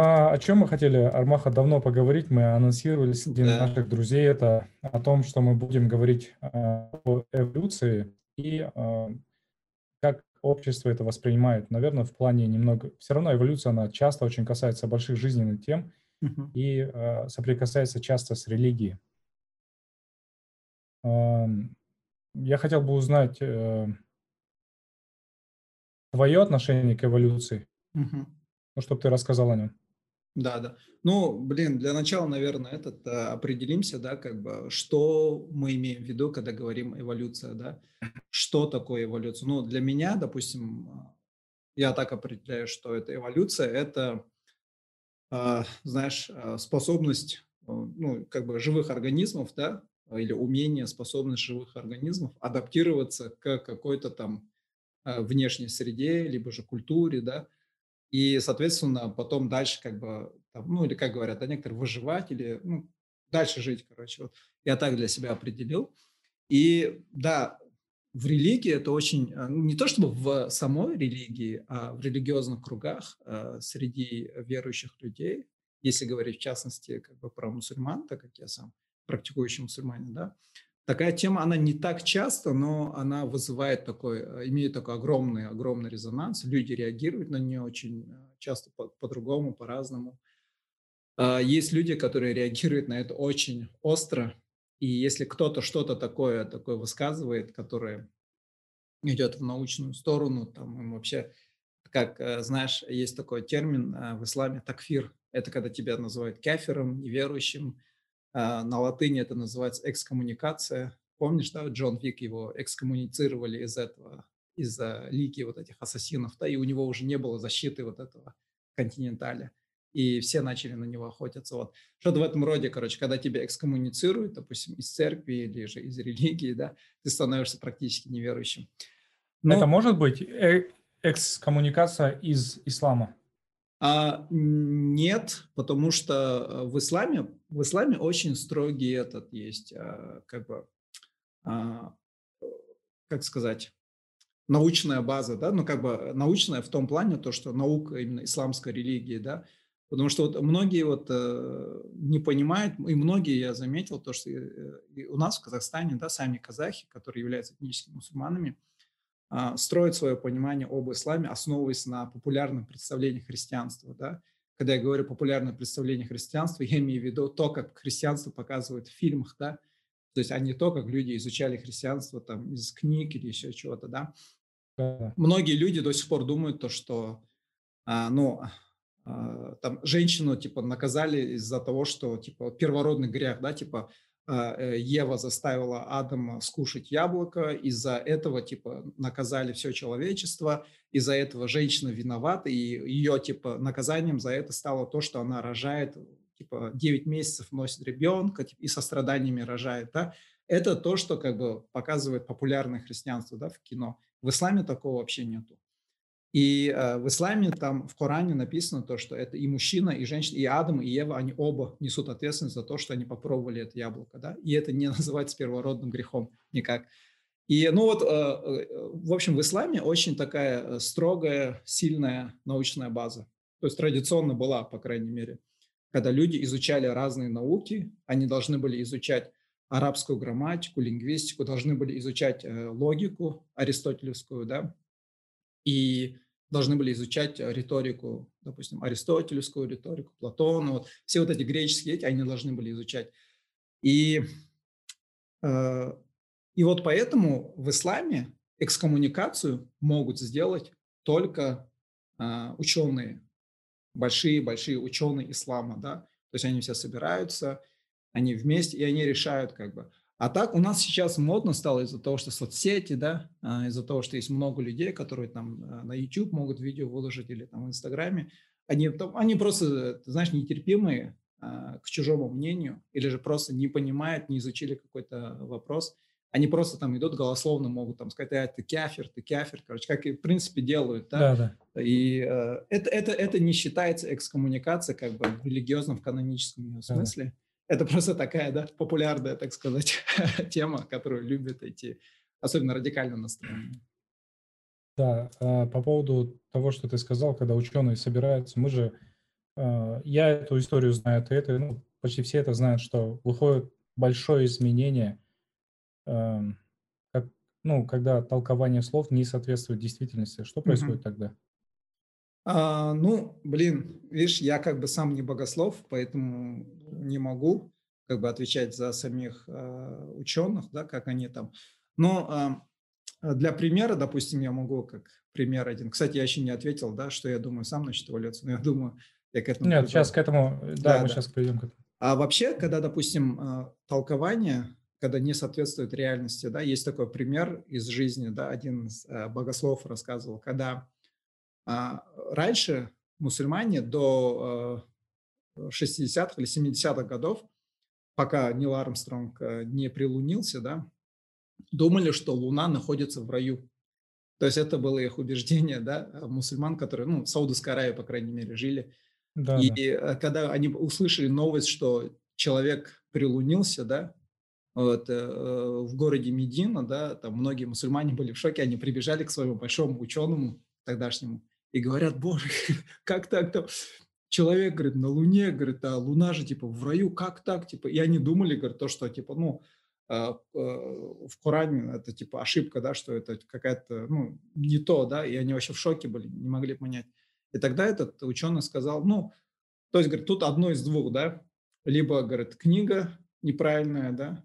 А, о чем мы хотели, Армаха, давно поговорить? Мы анонсировали среди да. наших друзей это о том, что мы будем говорить а, о эволюции и а, как общество это воспринимает. Наверное, в плане немного... Все равно эволюция, она часто очень касается больших жизненных тем uh-huh. и а, соприкасается часто с религией. А, я хотел бы узнать э, твое отношение к эволюции. Uh-huh. Ну, чтобы ты рассказал о нем. Да, да. Ну, блин, для начала, наверное, этот э, определимся, да, как бы, что мы имеем в виду, когда говорим эволюция, да, что такое эволюция. Ну, для меня, допустим, я так определяю, что это эволюция, это, э, знаешь, э, способность, ну, как бы живых организмов, да, или умение, способность живых организмов адаптироваться к какой-то там внешней среде, либо же культуре, да, и, соответственно, потом дальше как бы, там, ну или как говорят, да, некоторые выживать или ну, дальше жить, короче. Вот я так для себя определил. И да, в религии это очень, э, ну, не то чтобы в самой религии, а в религиозных кругах э, среди верующих людей, если говорить в частности как бы про мусульман, так как я сам практикующий мусульманин, да, Такая тема, она не так часто, но она вызывает такой, э, имеет такой огромный, огромный резонанс. Люди реагируют на нее очень э, часто по- по-другому, по-разному. А, есть люди, которые реагируют на это очень остро, и если кто-то что-то такое, такое высказывает, которое идет в научную сторону, там вообще, как э, знаешь, есть такой термин в исламе такфир. Это когда тебя называют кафиром, неверующим, на латыни это называется экскоммуникация. Помнишь, да, Джон Вик его экскоммуницировали из этого, из-за лики вот этих ассасинов, да, и у него уже не было защиты вот этого континенталя. И все начали на него охотиться. Вот. Что-то в этом роде, короче, когда тебя экскоммуницируют, допустим, из церкви или же из религии, да, ты становишься практически неверующим. Но... Это может быть э, экскоммуникация из ислама? А, нет, потому что э, в исламе, в исламе очень строгий этот есть, а, как бы, а, как сказать, научная база, да, ну как бы научная в том плане, то, что наука именно исламской религии, да, потому что вот многие вот э, не понимают, и многие, я заметил, то, что э, у нас в Казахстане, да, сами казахи, которые являются этническими мусульманами, строит свое понимание об исламе, основываясь на популярном представлении христианства. Да? Когда я говорю популярное представление христианства, я имею в виду то, как христианство показывают в фильмах, да, то есть а не то, как люди изучали христианство там из книг или еще чего-то, да. да. Многие люди до сих пор думают то, что, а, ну, а, там женщину типа наказали из-за того, что типа первородный грех, да, типа а, Ева заставила Адама скушать яблоко, из-за этого, типа, наказали все человечество, из-за этого женщина виновата, и ее, типа, наказанием за это стало то, что она рожает, типа, 9 месяцев носит ребенка типа, и со страданиями рожает, да, это то, что, как бы, показывает популярное христианство, да, в кино. В исламе такого вообще нету. И э, в исламе там в Коране написано то, что это и мужчина, и женщина, и Адам, и Ева, они оба несут ответственность за то, что они попробовали это яблоко, да, и это не называется первородным грехом никак. И, ну вот, э, э, в общем, в исламе очень такая э, строгая, сильная научная база. То есть традиционно была, по крайней мере, когда люди изучали разные науки, они должны были изучать арабскую грамматику, лингвистику, должны были изучать логику аристотелевскую, да, и должны были изучать риторику, допустим, аристотелевскую риторику, Платона, вот, все вот эти греческие эти, они должны были изучать. И, э, и вот поэтому в исламе экскоммуникацию могут сделать только э, ученые, большие-большие ученые ислама, да, то есть они все собираются, они вместе, и они решают как бы, а так у нас сейчас модно стало из-за того, что соцсети, да, а, из-за того, что есть много людей, которые там а, на YouTube могут видео выложить или там в Инстаграме, они, они просто, знаешь, нетерпимые а, к чужому мнению или же просто не понимают, не изучили какой-то вопрос. Они просто там идут голословно, могут там сказать, а, ты кафир, ты кафир, короче, как и в принципе делают, да. да, да. И э, это, это, это не считается экскоммуникацией как бы в религиозном, в каноническом ее смысле. Да. Это просто такая, да, популярная, так сказать, тема, которую любят эти, особенно радикально настроенные. Да, а, по поводу того, что ты сказал, когда ученые собираются, мы же э, я эту историю знаю, ты это, ну, почти все это знают, что выходит большое изменение, как, ну, когда толкование слов не соответствует действительности. Что происходит тогда? А, ну, блин, видишь, я как бы сам не богослов, поэтому не могу как бы отвечать за самих э, ученых, да, как они там. Но э, для примера, допустим, я могу как пример один. Кстати, я еще не ответил, да, что я думаю сам насчет эволюции, но я думаю, я к этому... Нет, приду. сейчас к этому, да, да мы да. сейчас придем к этому. А вообще, когда, допустим, э, толкование, когда не соответствует реальности, да, есть такой пример из жизни, да, один из э, богослов рассказывал, когда а, раньше мусульмане до 60-х или 70-х годов пока Нил Армстронг э, не прилунился, да, думали, что Луна находится в раю. То есть это было их убеждение, да, мусульман, которые, ну, в Саудовской Аравии, по крайней мере, жили. Да, и да. Э, когда они услышали новость, что человек прилунился, да, вот, э, в городе Медина, да, там многие мусульмане были в шоке, они прибежали к своему большому ученому тогдашнему и говорят, боже, как так-то? человек, говорит, на Луне, говорит, а Луна же, типа, в раю, как так, типа, и они думали, говорит, то, что, типа, ну, а, а, в Коране это, типа, ошибка, да, что это какая-то, ну, не то, да, и они вообще в шоке были, не могли понять. И тогда этот ученый сказал, ну, то есть, говорит, тут одно из двух, да, либо, говорит, книга неправильная, да,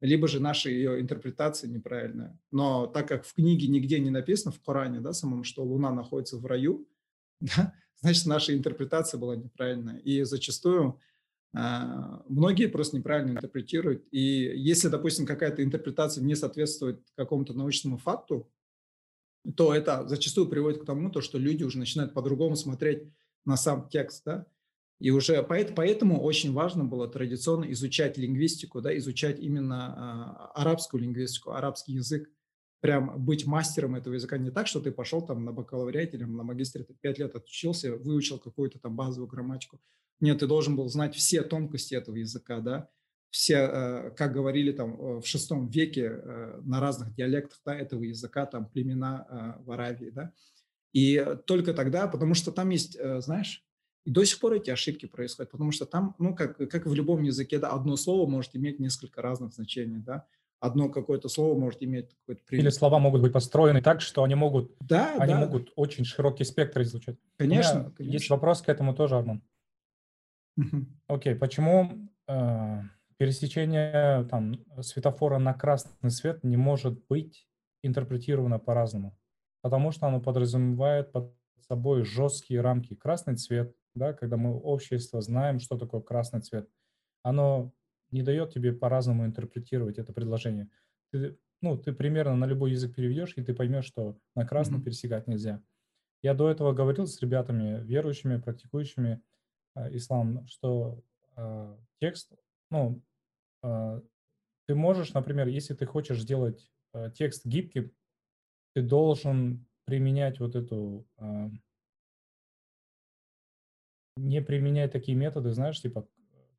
либо же наша ее интерпретация неправильная. Но так как в книге нигде не написано, в Коране, да, самом, что Луна находится в раю, да, значит, наша интерпретация была неправильная. И зачастую а, многие просто неправильно интерпретируют. И если, допустим, какая-то интерпретация не соответствует какому-то научному факту, то это зачастую приводит к тому, то, что люди уже начинают по-другому смотреть на сам текст, да, и уже поэтому очень важно было традиционно изучать лингвистику, да, изучать именно э, арабскую лингвистику, арабский язык, прям быть мастером этого языка. Не так, что ты пошел там на бакалавриате или на магистре, ты пять лет отучился, выучил какую-то там базовую грамматику. Нет, ты должен был знать все тонкости этого языка, да, все, э, как говорили там э, в шестом веке э, на разных диалектах да, этого языка, там племена в Аравии, да. И только тогда, потому что там есть, знаешь, и до сих пор эти ошибки происходят, потому что там, ну, как, как в любом языке, да, одно слово может иметь несколько разных значений, да одно какое-то слово может иметь какой-то принцип. Или слова могут быть построены так, что они могут, да, они да. могут очень широкий спектр излучать. Конечно, конечно. Есть вопрос к этому тоже, Арман. Угу. Окей, почему э, пересечение там, светофора на красный свет не может быть интерпретировано по-разному? Потому что оно подразумевает под собой жесткие рамки. Красный цвет, да, когда мы общество знаем, что такое красный цвет, оно не дает тебе по-разному интерпретировать это предложение. Ты, ну, ты примерно на любой язык переведешь, и ты поймешь, что на красном mm-hmm. пересекать нельзя. Я до этого говорил с ребятами, верующими, практикующими э, ислам, что э, текст, ну, э, ты можешь, например, если ты хочешь сделать э, текст гибким, ты должен применять вот эту, э, не применять такие методы, знаешь, типа,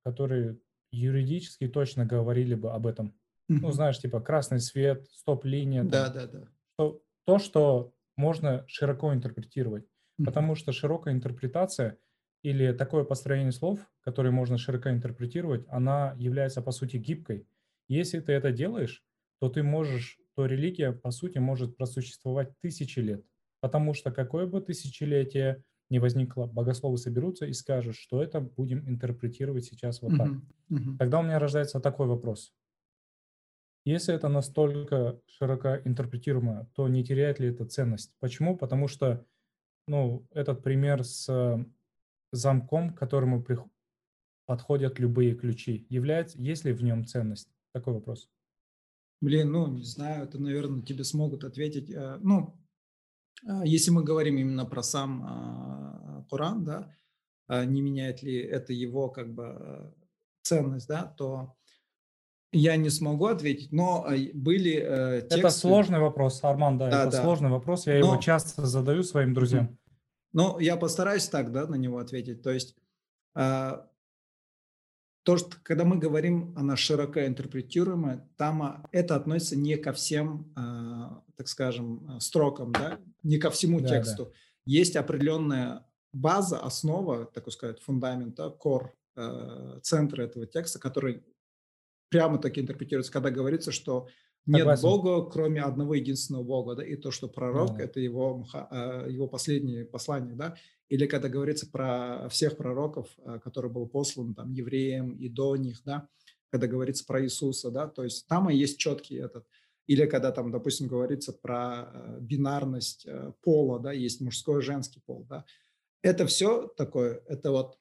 которые юридически точно говорили бы об этом. Mm-hmm. Ну, знаешь, типа красный свет, стоп-линия. Да, да, да. То, то, что можно широко интерпретировать. Mm-hmm. Потому что широкая интерпретация или такое построение слов, которое можно широко интерпретировать, она является, по сути, гибкой. Если ты это делаешь, то ты можешь, то религия, по сути, может просуществовать тысячи лет. Потому что какое бы тысячелетие не возникло, богословы соберутся и скажут, что это будем интерпретировать сейчас вот так. Uh-huh, uh-huh. Тогда у меня рождается такой вопрос. Если это настолько широко интерпретируемо, то не теряет ли это ценность? Почему? Потому что ну, этот пример с замком, к которому при... подходят любые ключи, является, есть ли в нем ценность? Такой вопрос. Блин, ну, не знаю, это, наверное, тебе смогут ответить. Э, ну, если мы говорим именно про сам а, Коран, да, а, не меняет ли это его как бы ценность, да, то я не смогу ответить, но были э, тексты... Это сложный вопрос, Арман, да, да это да. сложный вопрос, я но... его часто задаю своим друзьям. Ну, я постараюсь так, да, на него ответить. То есть то, что когда мы говорим, она широко интерпретируемая, там а, это относится не ко всем, а, так скажем, а, строкам, да, не ко всему да, тексту. Да. Есть определенная база, основа, так сказать, фундамент, да, кор, э, центр этого текста, который прямо так интерпретируется, когда говорится, что нет Согласен. Бога, кроме одного единственного Бога, да, и то, что пророк да. это его, э, его последнее послание, да, или когда говорится про всех пророков, э, который был послан там евреям и до них, да, когда говорится про Иисуса, да, то есть там и есть четкий этот, или когда там, допустим, говорится про э, бинарность пола, да, есть мужской и женский пол, да, это все такое, это вот,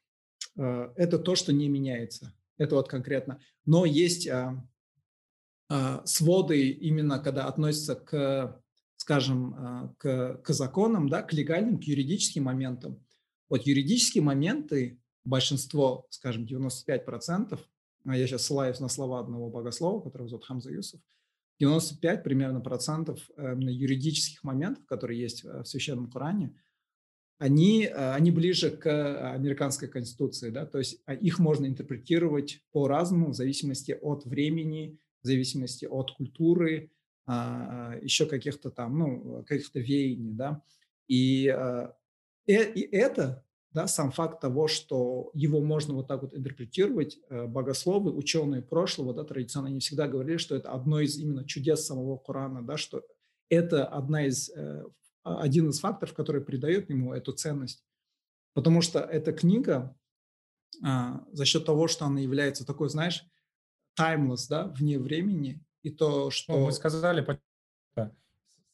это то, что не меняется, это вот конкретно, но есть своды именно когда относятся к, скажем, к, к законам, да, к легальным, к юридическим моментам. Вот юридические моменты, большинство, скажем, 95%, а я сейчас ссылаюсь на слова одного богослова, которого зовут Хамза Юсов, 95 примерно процентов юридических моментов, которые есть в Священном Коране, они, они ближе к американской конституции, да, то есть их можно интерпретировать по-разному в зависимости от времени, в зависимости от культуры, а, еще каких-то там, ну, каких-то веяний, да. И, а, э, и это, да, сам факт того, что его можно вот так вот интерпретировать, э, богословы, ученые прошлого, да, традиционно, они всегда говорили, что это одно из именно чудес самого Корана, да, что это одна из, э, один из факторов, который придает ему эту ценность. Потому что эта книга а, за счет того, что она является такой, знаешь, timeless, да, вне времени, и то, что... Ну, мы сказали,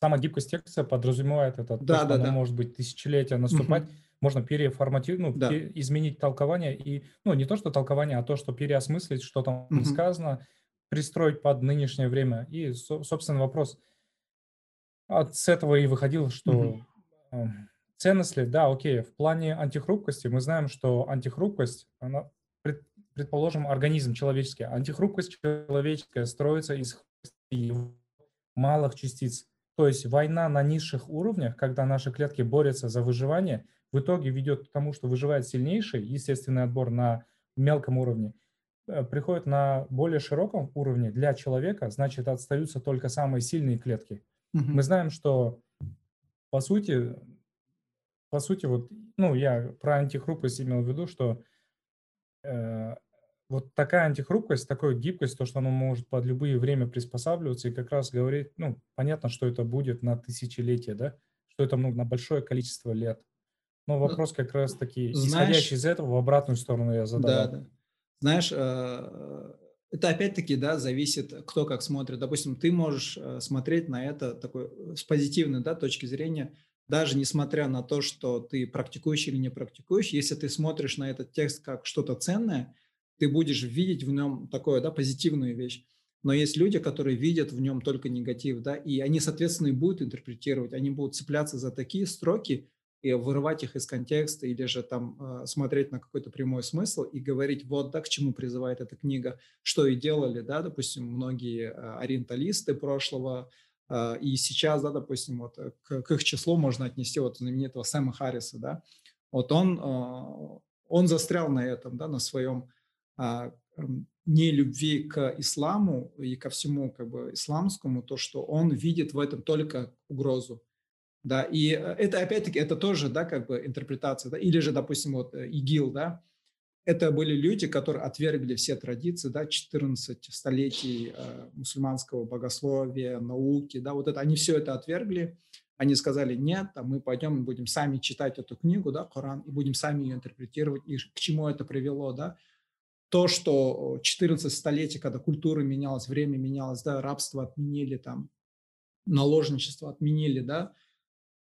сама гибкость текста подразумевает это, да, то, да, да. может быть тысячелетия наступать, угу. Можно переформатировать, ну, да. пере, изменить толкование, и, ну, не то, что толкование, а то, что переосмыслить, что там угу. сказано, пристроить под нынешнее время. И, собственно, вопрос от с этого и выходил, что угу. э, ценность ли, да, окей, в плане антихрупкости мы знаем, что антихрупкость, она предположим, организм человеческий, антихрупкость человеческая строится из малых частиц. То есть война на низших уровнях, когда наши клетки борются за выживание, в итоге ведет к тому, что выживает сильнейший, естественный отбор на мелком уровне, э, приходит на более широком уровне для человека, значит, отстаются только самые сильные клетки. Угу. Мы знаем, что по сути, по сути, вот, ну, я про антихрупкость имел в виду, что э, вот такая антихрупкость, такая гибкость, то, что оно может под любые время приспосабливаться и как раз говорить, ну, понятно, что это будет на тысячелетие, да, что это ну, на большое количество лет. Но ну, вопрос как раз таки, Знаешь, исходящий из этого, в обратную сторону я задал. Да, да. Знаешь, э, это опять-таки, да, зависит, кто как смотрит. Допустим, ты можешь э, смотреть на это такой э, с позитивной, да, точки зрения, даже несмотря на то, что ты практикующий или не практикующий, если ты смотришь на этот текст как что-то ценное, ты будешь видеть в нем такое, да, позитивную вещь. Но есть люди, которые видят в нем только негатив, да, и они, соответственно, и будут интерпретировать, они будут цепляться за такие строки и вырывать их из контекста или же там э, смотреть на какой-то прямой смысл и говорить, вот, да, к чему призывает эта книга, что и делали, да, допустим, многие э, ориенталисты прошлого, э, и сейчас, да, допустим, вот э, к, к их числу можно отнести вот знаменитого Сэма Харриса, да, вот он, он застрял на этом, да, на своем а, не любви к исламу и ко всему как бы исламскому, то, что он видит в этом только угрозу. Да, и э, это опять-таки, это тоже, да, как бы интерпретация, да, или же, допустим, вот э, ИГИЛ, да, это были люди, которые отвергли все традиции, да, 14 столетий э, мусульманского богословия, науки, да, вот это, они все это отвергли, они сказали, нет, а мы пойдем будем сами читать эту книгу, да, Коран, и будем сами ее интерпретировать, и к чему это привело, да, то, что 14 столетий, когда культура менялась, время менялось, да, рабство отменили, там, наложничество отменили, да,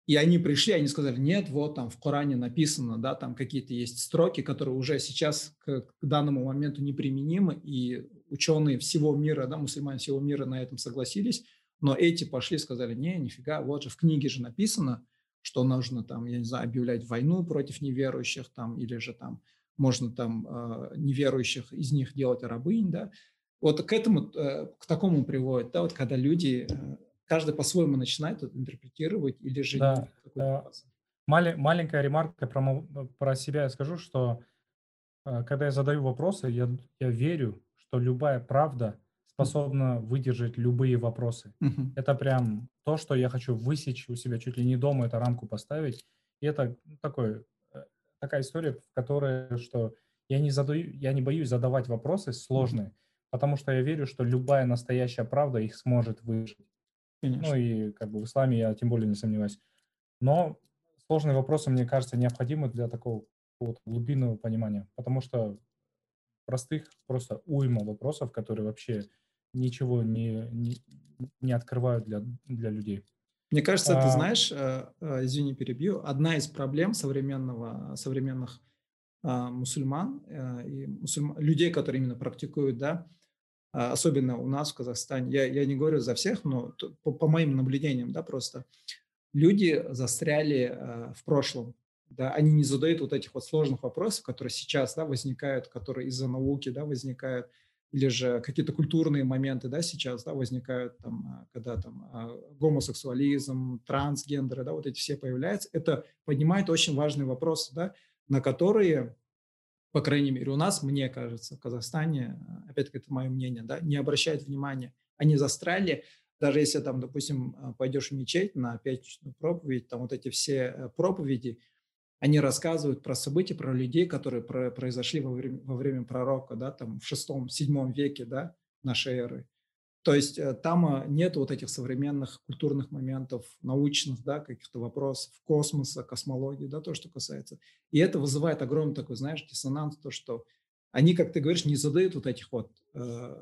и они пришли, они сказали, нет, вот там в Коране написано, да, там какие-то есть строки, которые уже сейчас к, к данному моменту неприменимы, и ученые всего мира, да, мусульмане всего мира на этом согласились, но эти пошли, сказали, не, нифига, вот же в книге же написано, что нужно там, я не знаю, объявлять войну против неверующих там, или же там можно там а, неверующих из них делать рабынь, да, вот к этому, э, к такому приводит, да, вот когда люди, э, каждый по-своему начинает это интерпретировать или же да. Э, Мали, маленькая ремарка про, про себя я скажу, что когда я задаю вопросы, я, я верю, что любая правда способна выдержать любые вопросы. Uh-huh. Это прям то, что я хочу высечь у себя чуть ли не дома, эту рамку поставить. И это такой такая история, в которой, что я не задаю, я не боюсь задавать вопросы сложные, потому что я верю, что любая настоящая правда их сможет выжить. Ну Конечно. Ну и как бы в исламе я тем более не сомневаюсь. Но сложные вопросы, мне кажется, необходимы для такого вот глубинного понимания, потому что простых просто уйма вопросов, которые вообще ничего не, не, не открывают для, для людей. Мне кажется, а... ты знаешь, э, э, извини, перебью, одна из проблем современного, современных а, мусульман э, и мусульман, людей, которые именно практикуют, да, особенно у нас в Казахстане, я, я не говорю за всех, но по, по моим наблюдениям, да, просто люди застряли в прошлом, да, они не задают вот этих вот сложных вопросов, которые сейчас, да, возникают, которые из-за науки, да, возникают, или же какие-то культурные моменты, да, сейчас, да, возникают там, а, когда там а, гомосексуализм, трансгендеры, да, вот эти все появляются, это поднимает очень важные вопросы, да, на которые, по крайней мере, у нас, мне кажется, в Казахстане, а, опять-таки это мое мнение, да, не обращают внимания. Они застряли, даже если там, допустим, пойдешь в мечеть на пятничную проповедь, там вот эти все э, проповеди – они рассказывают про события, про людей, которые про, произошли во время, во время пророка, да, там в шестом-седьмом веке, да, нашей эры. То есть э, там э, нет вот этих современных культурных моментов, научных, да, каких-то вопросов, космоса, космологии, да, то, что касается. И это вызывает огромный такой, знаешь, диссонанс, то, что они, как ты говоришь, не задают вот этих вот э,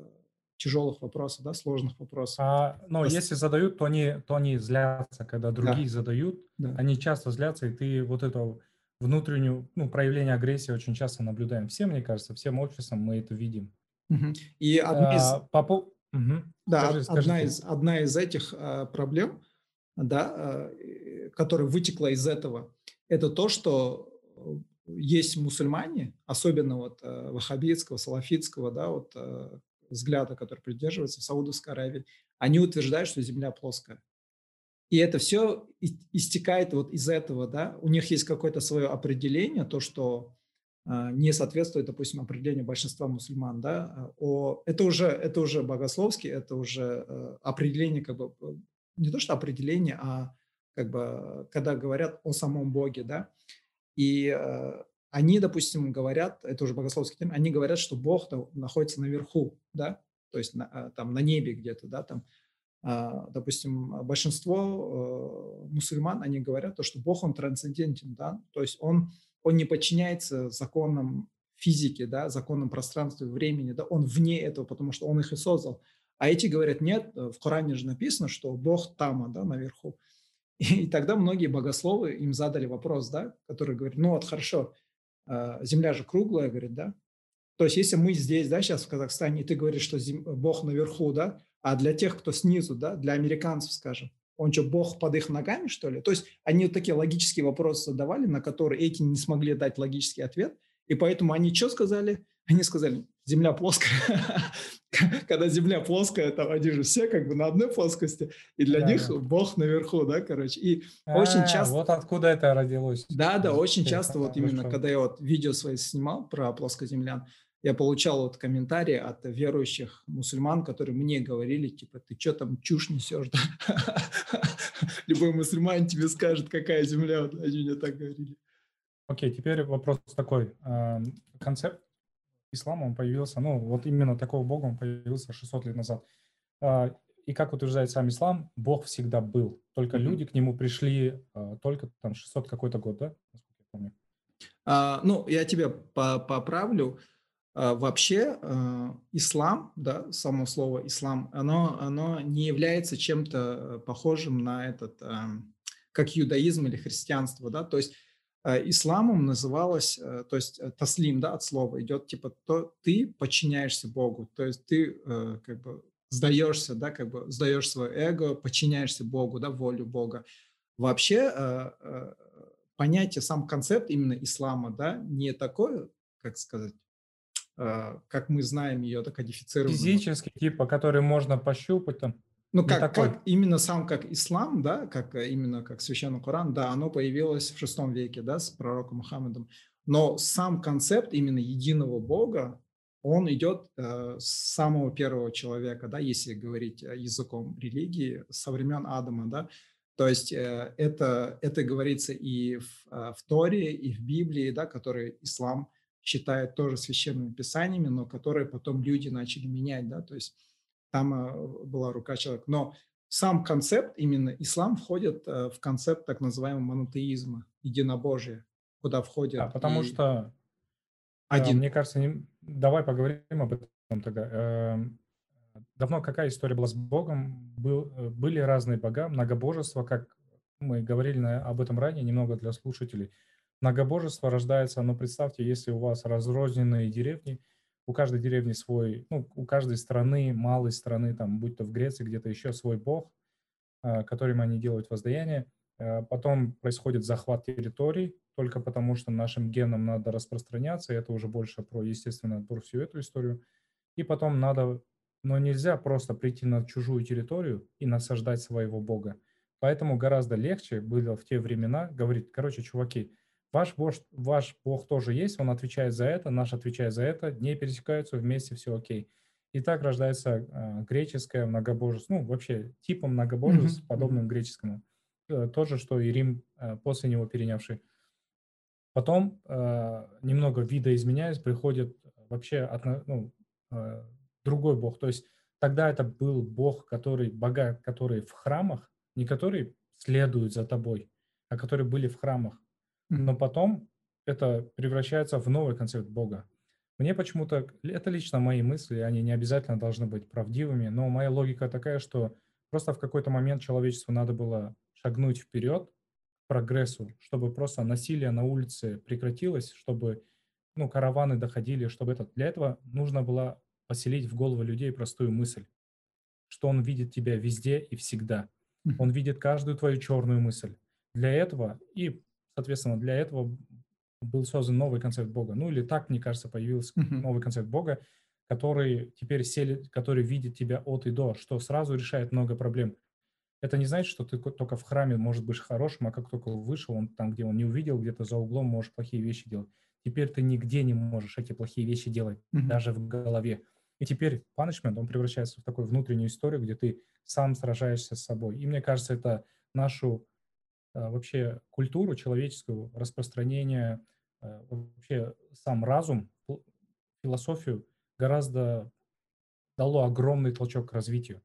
тяжелых вопросов, да, сложных вопросов. А, но Просто... если задают, то они, то они злятся, когда другие да. задают, да. они часто злятся, и ты вот это внутреннюю, ну, проявление агрессии очень часто наблюдаем. Все, мне кажется, всем обществом мы это видим. Угу. И одна из... А, по... угу. Да, скажи, скажи одна, из, одна из этих а, проблем, да, а, которая вытекла из этого, это то, что есть мусульмане, особенно вот а, ваххабитского, салафитского, да, вот а, взгляда, который придерживается в Саудовской Аравии, они утверждают, что Земля плоская. И это все истекает вот из этого, да. У них есть какое-то свое определение, то, что э, не соответствует, допустим, определению большинства мусульман, да. А, о, это уже это уже богословски, это уже э, определение, как бы э, не то что определение, а как бы когда говорят о самом Боге, да. И э, они, допустим, говорят, это уже богословский термин, они говорят, что Бог находится наверху, да, то есть на, там на небе где-то, да, там. А, допустим, большинство мусульман, они говорят, то, что Бог, он трансцендентен, да, то есть он, он не подчиняется законам физики, да, законам пространства и времени, да, он вне этого, потому что он их и создал. А эти говорят, нет, в Коране же написано, что Бог там, да, наверху. И тогда многие богословы им задали вопрос, да, который говорит, ну вот хорошо, а, земля же круглая, говорит, да. То есть если мы здесь, да, сейчас в Казахстане, и ты говоришь, что зем... Бог наверху, да, а для тех, кто снизу, да, для американцев, скажем, он что, бог под их ногами, что ли? То есть они вот такие логические вопросы задавали, на которые эти не смогли дать логический ответ, и поэтому они что сказали? Они сказали, земля плоская. Когда земля плоская, там они же все как бы на одной плоскости, и для да. них Бог наверху, да, короче. И а, очень часто... Вот откуда это родилось. Да, да, очень часто вот именно, когда я вот видео свои снимал про плоскоземлян, я получал вот комментарии от верующих мусульман, которые мне говорили, типа, ты что там чушь несешь? Любой мусульманин тебе скажет, какая земля. Они мне так говорили. Окей, теперь вопрос такой. Концепт ислама, он появился, ну, вот именно такого бога он появился 600 лет назад. А, и как утверждает сам ислам, Бог всегда был. Только mm-hmm. люди к нему пришли а, только там 600 какой-то год, да? Насколько я помню. А, ну, я тебя поправлю. Вообще а, ислам, да, само слово ислам, оно, оно не является чем-то э, похожим на этот, как юдаизм или христианство, да, то есть а, исламом называлось, э, то есть э, таслим, да, от слова идет типа то ты подчиняешься Богу, то есть ты как бы сдаешься, да, как бы сдаешь свое эго, подчиняешься Богу, да, волю Бога. Вообще понятие, сам концепт именно ислама, да, не такое, как сказать, а, как мы знаем ее, так кодифицированную. Физический, типа, который можно пощупать там. Ну, как, как именно сам как ислам, да, как э, именно как священный Коран, да, оно появилось в шестом веке, да, с пророком Мухаммедом. Но сам концепт именно единого Бога, он идет э, с самого первого человека, да, если говорить языком религии, со времен Адама, да. То есть э, это, это говорится и в, а, в Торе, и в Библии, да, которые ислам считает тоже священными писаниями, но которые потом люди начали менять, да, то есть там э, была рука человека. Но сам концепт, именно ислам, входит э, в концепт так называемого монотеизма, единобожия, куда входит... Да, потому и... что, один. мне кажется, не... давай поговорим об этом тогда. Эм, давно какая история была с Богом? Был, э, были разные бога, многобожество, как мы говорили на, об этом ранее, немного для слушателей. Многобожество рождается, но представьте, если у вас разрозненные деревни, у каждой деревни свой, ну, у каждой страны, малой страны, там, будь то в Греции, где-то еще свой бог, э, которым они делают воздаяние. Э, потом происходит захват территорий, только потому что нашим генам надо распространяться, это уже больше про естественный отбор, всю эту историю. И потом надо но нельзя просто прийти на чужую территорию и насаждать своего бога. Поэтому гораздо легче было в те времена говорить, короче, чуваки, ваш бог, ваш бог тоже есть, он отвечает за это, наш отвечает за это, не пересекаются, вместе все окей. И так рождается э, греческое многобожество, ну, вообще типом многобожеств, mm-hmm. подобным греческому. Э, то же, что и Рим э, после него перенявший. Потом э, немного видоизменяясь, приходит вообще от, ну, э, другой бог. То есть тогда это был бог, который, бога, которые в храмах, не которые следуют за тобой, а которые были в храмах. Но потом это превращается в новый концепт бога. Мне почему-то, это лично мои мысли, они не обязательно должны быть правдивыми, но моя логика такая, что просто в какой-то момент человечеству надо было шагнуть вперед, к прогрессу, чтобы просто насилие на улице прекратилось, чтобы ну, караваны доходили, чтобы это... Для этого нужно было поселить в голову людей простую мысль, что он видит тебя везде и всегда. Он видит каждую твою черную мысль. Для этого и, соответственно, для этого был создан новый концепт Бога. Ну или так, мне кажется, появился новый концепт Бога, который теперь селит, который видит тебя от и до, что сразу решает много проблем. Это не значит, что ты только в храме можешь быть хорошим, а как только вышел, он там, где он не увидел, где-то за углом можешь плохие вещи делать. Теперь ты нигде не можешь эти плохие вещи делать, mm-hmm. даже в голове. И теперь punishment, он превращается в такую внутреннюю историю, где ты сам сражаешься с собой. И мне кажется, это нашу вообще культуру человеческую, распространение, а, вообще сам разум, философию гораздо дало огромный толчок к развитию.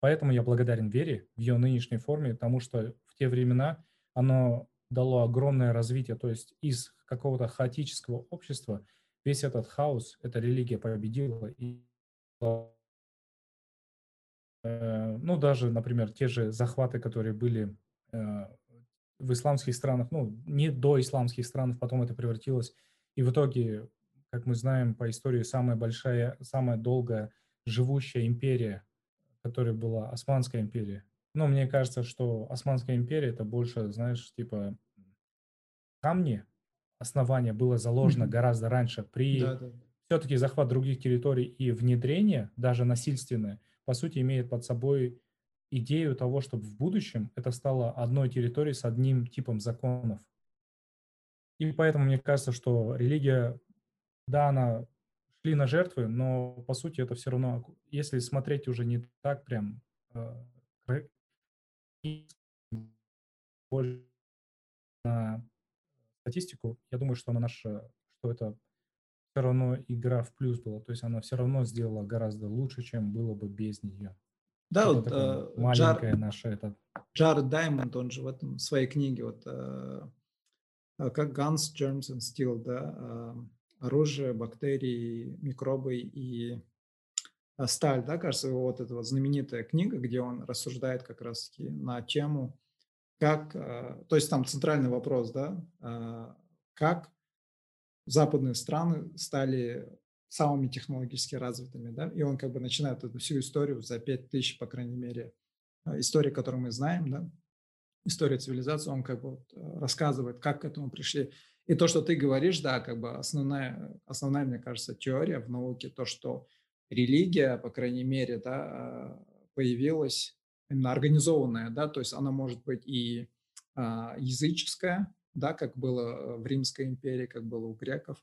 Поэтому я благодарен вере в ее нынешней форме, потому что в те времена оно дало огромное развитие. То есть из какого-то хаотического общества весь этот хаос, эта религия победила, и Э, ну, даже, например, те же захваты, которые были э, в исламских странах, ну, не до исламских стран, потом это превратилось. И в итоге, как мы знаем по истории, самая большая, самая долгая живущая империя, которая была Османская империя. Но мне кажется, что Османская империя это больше, знаешь, типа камни основания было заложено mm-hmm. гораздо раньше при да, да все-таки захват других территорий и внедрение, даже насильственное, по сути, имеет под собой идею того, чтобы в будущем это стало одной территорией с одним типом законов. И поэтому мне кажется, что религия, да, она шли на жертвы, но по сути это все равно, если смотреть уже не так прям э, на статистику, я думаю, что она наша, что это все равно игра в плюс была, то есть она все равно сделала гораздо лучше, чем было бы без нее. Да, вот э, маленькая Джар, наша это. Джаред Даймонд, он же в этом в своей книге вот э, э как Guns, Germs and Steel, да, э, оружие, бактерии, микробы и э, сталь, да, кажется, вот эта вот знаменитая книга, где он рассуждает как раз таки на тему, как, э, то есть там центральный вопрос, да, э, как западные страны стали самыми технологически развитыми, да, и он как бы начинает эту всю историю за пять тысяч, по крайней мере, а, истории, которую мы знаем, да, история цивилизации, он как бы вот э, рассказывает, как к этому пришли. И то, что ты говоришь, да, как бы основная, основная, мне кажется, теория в науке, то, что религия, по крайней мере, да, а, появилась именно организованная, да, то есть она может быть и а, языческая, да, как было э, в Римской империи, как было у греков,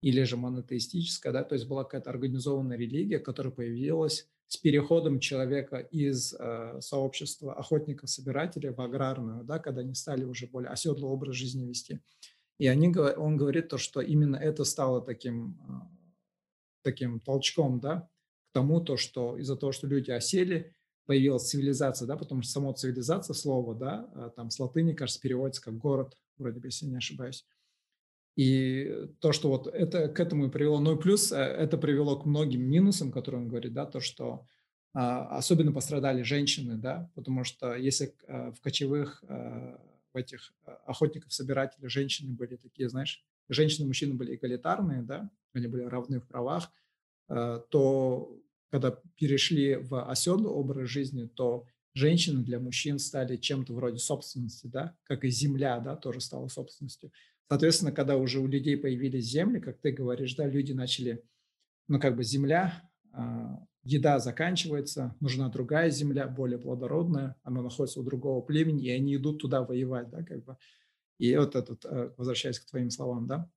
или же монотеистическая, да, то есть была какая-то организованная религия, которая появилась с переходом человека из э, сообщества охотников-собирателей в аграрную, да, когда они стали уже более оседлый образ жизни вести. И они, он говорит то, что именно это стало таким, э, таким толчком да, к тому, то, что из-за того, что люди осели, появилась цивилизация, да, потому что само цивилизация слово, да, э, там с латыни, кажется, переводится как город, вроде бы, если не ошибаюсь. И то, что вот это к этому и привело. Ну и плюс э, это привело к многим минусам, которые он говорит, да, то, что а, особенно пострадали женщины, да, потому что если а, в кочевых а, в этих охотников-собирателей женщины были такие, знаешь, женщины и мужчины были эгалитарные, да, они были равны в правах, то когда перешли в оседлый образ жизни, то женщины для мужчин стали чем-то вроде собственности, да, как и земля, да, тоже стала собственностью. Соответственно, когда уже у людей появились земли, как ты говоришь, да, люди начали, ну, как бы земля, а, еда заканчивается, нужна другая земля, более плодородная, она находится у другого племени, и они идут туда воевать, да, как бы. И вот этот, э, возвращаясь к твоим словам, да.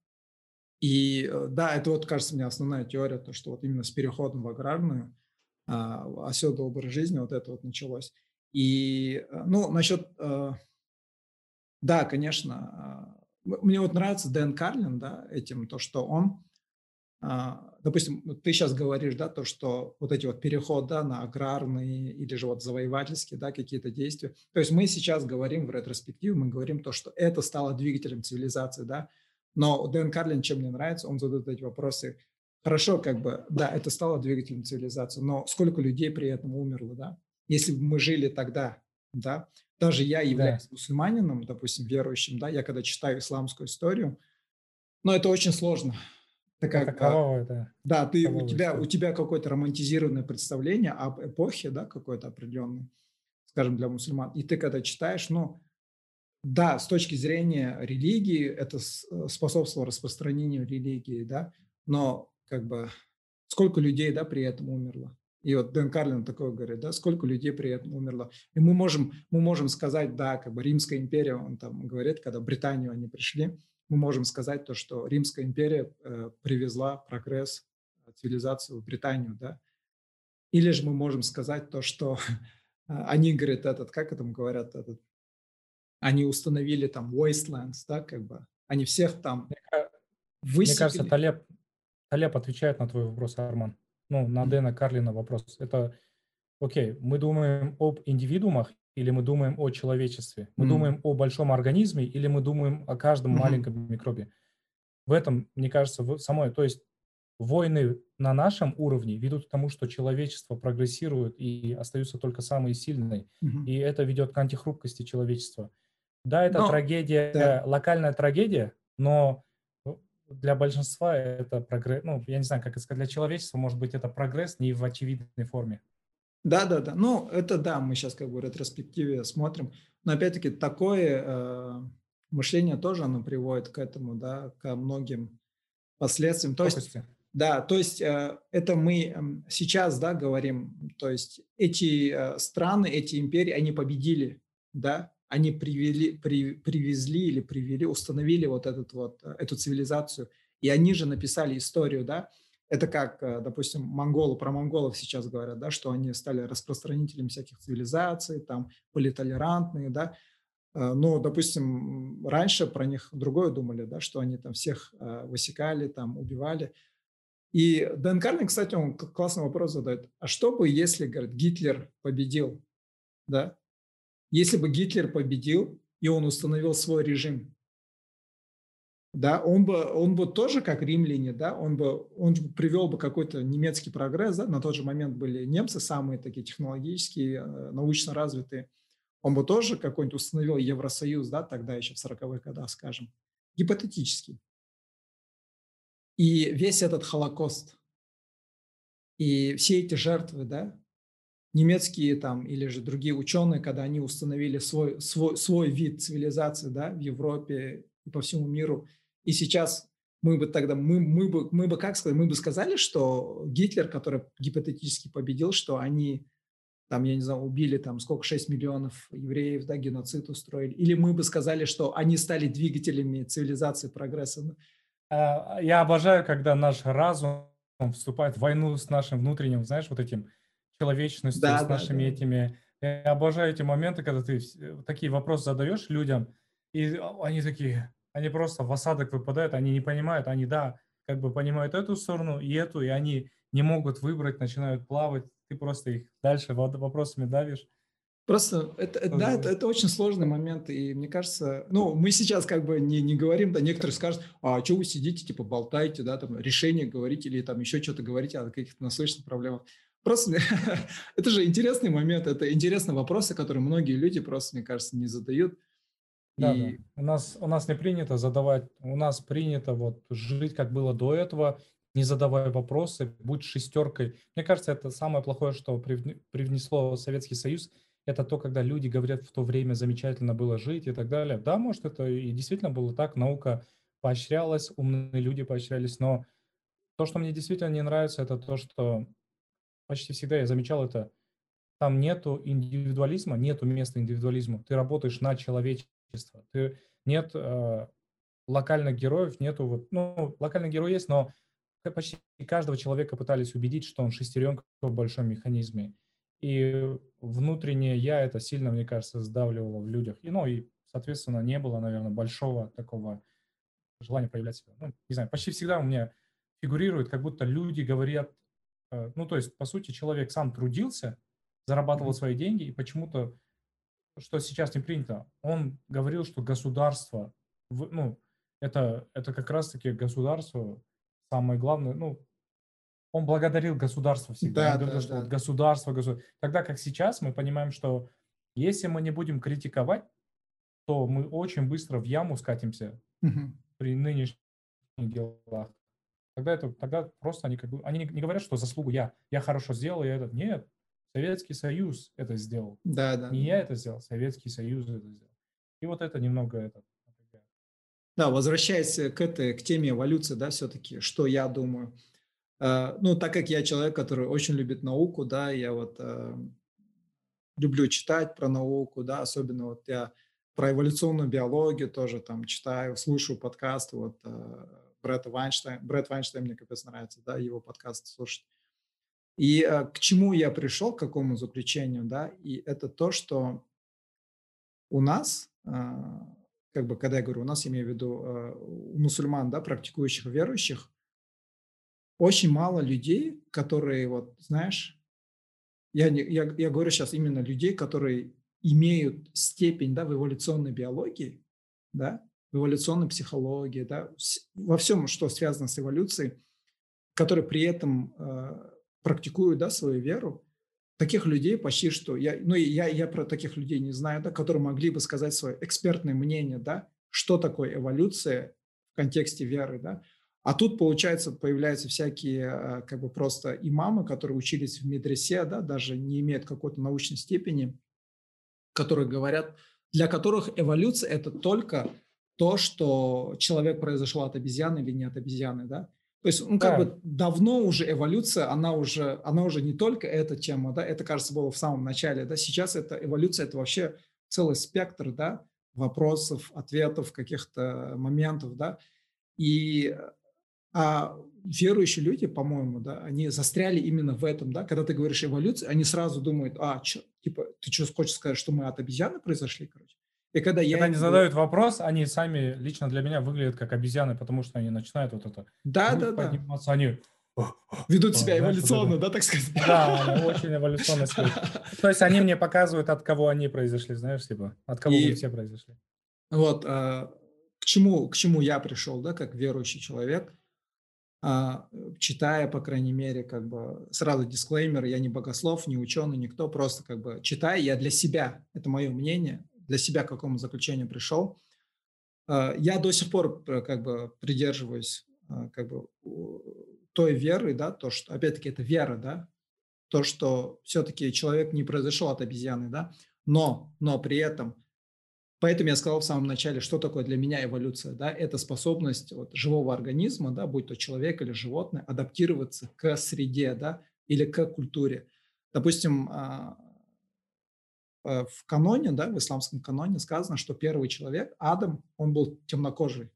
И э, да, это вот, кажется мне, основная теория, то, что вот именно с переходом в аграрную, а, оседлый образ жизни, вот это вот началось. И, э, ну, насчет, да, конечно, а, мне вот нравится Дэн Карлин, да, этим, то, что он, а, допустим, ты сейчас говоришь, да, то, что вот эти вот переходы да, на аграрные или же вот завоевательские, да, какие-то действия. То есть мы сейчас говорим в ретроспективе, мы говорим то, что это стало двигателем цивилизации, да, но Дэн Карлин, чем мне нравится, он задает эти вопросы, хорошо, как бы, да, это стало двигателем цивилизации, но сколько людей при этом умерло, да? Если бы мы жили тогда, да, даже я являюсь да. мусульманином, допустим, верующим, да, я когда читаю исламскую историю, но это очень сложно. Такая, это кровавое, да. Да, ты, у тебя, у тебя какое-то романтизированное представление об эпохе, да, какой-то определенный, скажем, для мусульман. И ты когда читаешь, ну, да, с точки зрения религии это э, способствовало распространению религии, да, но как бы сколько людей, да, при этом умерло. И вот Дэн Карлин такое говорит, да, сколько людей при этом умерло. И мы можем, мы можем сказать, да, как бы Римская империя, он там говорит, когда в Британию они пришли, мы можем сказать то, что Римская империя э, привезла прогресс, э, цивилизацию в Британию, да. Или же мы можем сказать то, что они, говорят, этот, как это говорят, этот, они установили там wastelands, да, как бы, они всех там высекли. Мне кажется, Талеб, Талеб отвечает на твой вопрос, Арман ну, на Дэна Карлина вопрос. Это, окей, мы думаем об индивидуумах или мы думаем о человечестве? Мы mm. думаем о большом организме или мы думаем о каждом mm-hmm. маленьком микробе? В этом, мне кажется, в самой, то есть войны на нашем уровне ведут к тому, что человечество прогрессирует и остаются только самые сильные. Mm-hmm. И это ведет к антихрупкости человечества. Да, это но, трагедия, да. локальная трагедия, но для большинства это прогресс, ну, я не знаю, как это сказать, для человечества, может быть, это прогресс не в очевидной форме. Да, да, да. Ну, это да, мы сейчас как бы в ретроспективе смотрим. Но опять-таки такое э, мышление тоже оно приводит к этому, да, к многим последствиям. То есть, да, то есть э, это мы э, сейчас, да, говорим, то есть эти э, страны, эти империи, они победили, да, они привели, при, привезли или привели, установили вот, этот вот э, эту цивилизацию, и они же написали историю, да, это как, э, допустим, монголы, про монголов сейчас говорят, да, что они стали распространителями всяких цивилизаций, там, были толерантные, да, э, но, допустим, раньше про них другое думали, да, что они там всех высекали, там, убивали. И Дэн Карлин, кстати, он классный вопрос задает. А что бы, если, говорит, Гитлер победил, да, если бы Гитлер победил, и он установил свой режим, да, он бы, он бы тоже как римляне, да, он бы, он привел бы какой-то немецкий прогресс, да, на тот же момент были немцы самые такие технологические, э, научно развитые, он бы тоже какой-нибудь установил Евросоюз, да, тогда еще в 40-х годах, скажем, гипотетически. И весь этот Холокост, и все эти жертвы, да, немецкие там или же другие ученые, когда они установили свой, свой, свой вид цивилизации да, в Европе и по всему миру. И сейчас мы бы тогда, мы, мы, бы, мы бы как сказать, мы бы сказали, что Гитлер, который гипотетически победил, что они там, я не знаю, убили там сколько, 6 миллионов евреев, да, геноцид устроили. Или мы бы сказали, что они стали двигателями цивилизации, прогресса. А, я обожаю, когда наш разум вступает в войну с нашим внутренним, знаешь, вот этим человечностью, да, с нашими да. этими... Я обожаю эти моменты, когда ты такие вопросы задаешь людям, и они такие, они просто в осадок выпадают, они не понимают, они, да, как бы понимают эту сторону и эту, и они не могут выбрать, начинают плавать, ты просто их дальше вопросами давишь. Просто это, да, это, это очень сложный момент, и мне кажется, ну, мы сейчас как бы не, не говорим, да, некоторые скажут, а что вы сидите, типа, болтаете, да, там, решение говорите или там еще что-то говорите о каких-то насущных проблемах. Просто это же интересный момент, это интересные вопросы, которые многие люди просто, мне кажется, не задают. Да, и... да. У нас у нас не принято задавать, у нас принято вот жить как было до этого, не задавая вопросы, будь шестеркой. Мне кажется, это самое плохое, что привнесло Советский Союз, это то, когда люди говорят, в то время замечательно было жить и так далее. Да, может, это и действительно было так, наука поощрялась, умные люди поощрялись, но то, что мне действительно не нравится, это то, что почти всегда я замечал это, там нету индивидуализма, нету места индивидуализму. Ты работаешь на человечество. Ты, нет э, локальных героев, нету вот, ну, локальный герой есть, но почти каждого человека пытались убедить, что он шестеренка в большом механизме. И внутреннее я это сильно, мне кажется, сдавливало в людях. И, ну, и, соответственно, не было, наверное, большого такого желания проявлять себя. Ну, не знаю, почти всегда у меня фигурирует, как будто люди говорят, ну, то есть, по сути, человек сам трудился, зарабатывал свои деньги, и почему-то, что сейчас не принято, он говорил, что государство, ну, это, это как раз-таки государство самое главное, ну, он благодарил государство всегда. Да, он говорил, да, что да. Вот государство, государство. Тогда как сейчас мы понимаем, что если мы не будем критиковать, то мы очень быстро в яму скатимся угу. при нынешних делах. Тогда это, тогда просто они как бы, они не, говорят, что заслугу я, я хорошо сделал, я это. Нет, Советский Союз это сделал. Да, да. Не я это сделал, Советский Союз это сделал. И вот это немного это. Да, возвращаясь к этой, к теме эволюции, да, все-таки, что я думаю – Э, ну, так как я человек, который очень любит науку, да, я вот э, люблю читать про науку, да, особенно вот я про эволюционную биологию тоже там читаю, слушаю подкасты, вот э, Бретта Вайнштейн, Брэд Вайнштейн мне капец нравится, да, его подкасты слушать. И э, к чему я пришел, к какому заключению, да, и это то, что у нас, э, как бы, когда я говорю у нас, я имею в виду э, у мусульман, да, практикующих верующих, очень мало людей, которые, вот, знаешь, я, не, я, я говорю сейчас именно людей, которые имеют степень да, в эволюционной биологии, да, эволюционной психологии, да, во всем, что связано с эволюцией, которые при этом э, практикуют да, свою веру, таких людей почти что, я, ну я, я про таких людей не знаю, да, которые могли бы сказать свое экспертное мнение, да, что такое эволюция в контексте веры, да, а тут, получается, появляются всякие э, как бы просто имамы, которые учились в медресе, да, даже не имеют какой-то научной степени, которые говорят, для которых эволюция – это только то, что человек произошел от обезьяны или не от обезьяны, да. То есть, ну, как да. бы давно уже эволюция, она уже, она уже не только эта тема, да, это, кажется, было в самом начале, да, сейчас это эволюция, это вообще целый спектр, да, вопросов, ответов, каких-то моментов, да, и а верующие люди, по-моему, да, они застряли именно в этом, да, когда ты говоришь эволюция, они сразу думают, а, чё, типа, ты что хочешь сказать, что мы от обезьяны произошли, короче? И когда, я... они задают вопрос, они сами лично для меня выглядят как обезьяны, потому что они начинают вот это да, да, подниматься, да. они ведут себя эволюционно, да, так сказать? Да, очень эволюционно. То есть они мне показывают, от кого они произошли, знаешь, типа, от кого мы все произошли. Вот, а, к чему, к чему я пришел, да, как верующий человек – а, читая, по крайней мере, как бы сразу дисклеймер, я не богослов, не ученый, никто, просто как бы читая, я для себя, это мое мнение, для себя к какому заключению пришел. А, я до сих пор э, как бы придерживаюсь а, как бы той веры, да, то, что, опять-таки, это вера, да, то, что все-таки человек не произошел от обезьяны, да, но, но при этом Поэтому я сказал в самом начале, что такое для меня эволюция. Да? Это способность вот, живого организма, да, будь то человек или животное, адаптироваться к среде да, или к культуре. Допустим, а, в каноне, да, в исламском каноне сказано, что первый человек, Адам, он был темнокожий.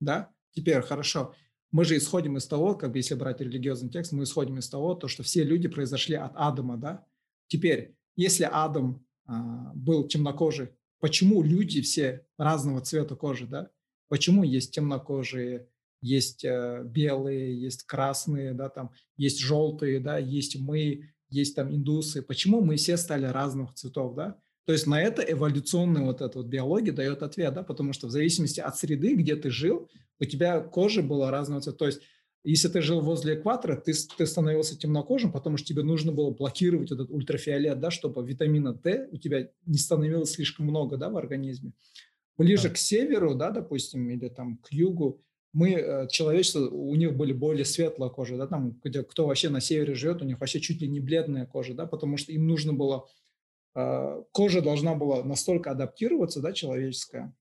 Да? Теперь, хорошо. мы же исходим из того, как бы если брать религиозный текст, мы исходим из того, то, что все люди произошли от Адама, да. Теперь, если Адам а, был темнокожий, почему люди все разного цвета кожи, да? Почему есть темнокожие, есть э, белые, есть красные, да, там есть желтые, да, есть мы, есть там индусы. Почему мы все стали разных цветов, да? То есть на это эволюционная вот эта вот биология дает ответ, да, потому что в зависимости от среды, где ты жил, у тебя кожа была разного цвета. То есть если ты жил возле экватора, ты, ты становился темнокожим, потому что тебе нужно было блокировать этот ультрафиолет, да, чтобы витамина D у тебя не становилось слишком много да, в организме. Ближе да. к северу, да, допустим, или там к югу, мы, э, человечество, у них были более светлая кожа, да, там, где, кто вообще на севере живет, у них вообще чуть ли не бледная кожа, да, потому что им нужно было, э, кожа должна была настолько адаптироваться, да, человеческая,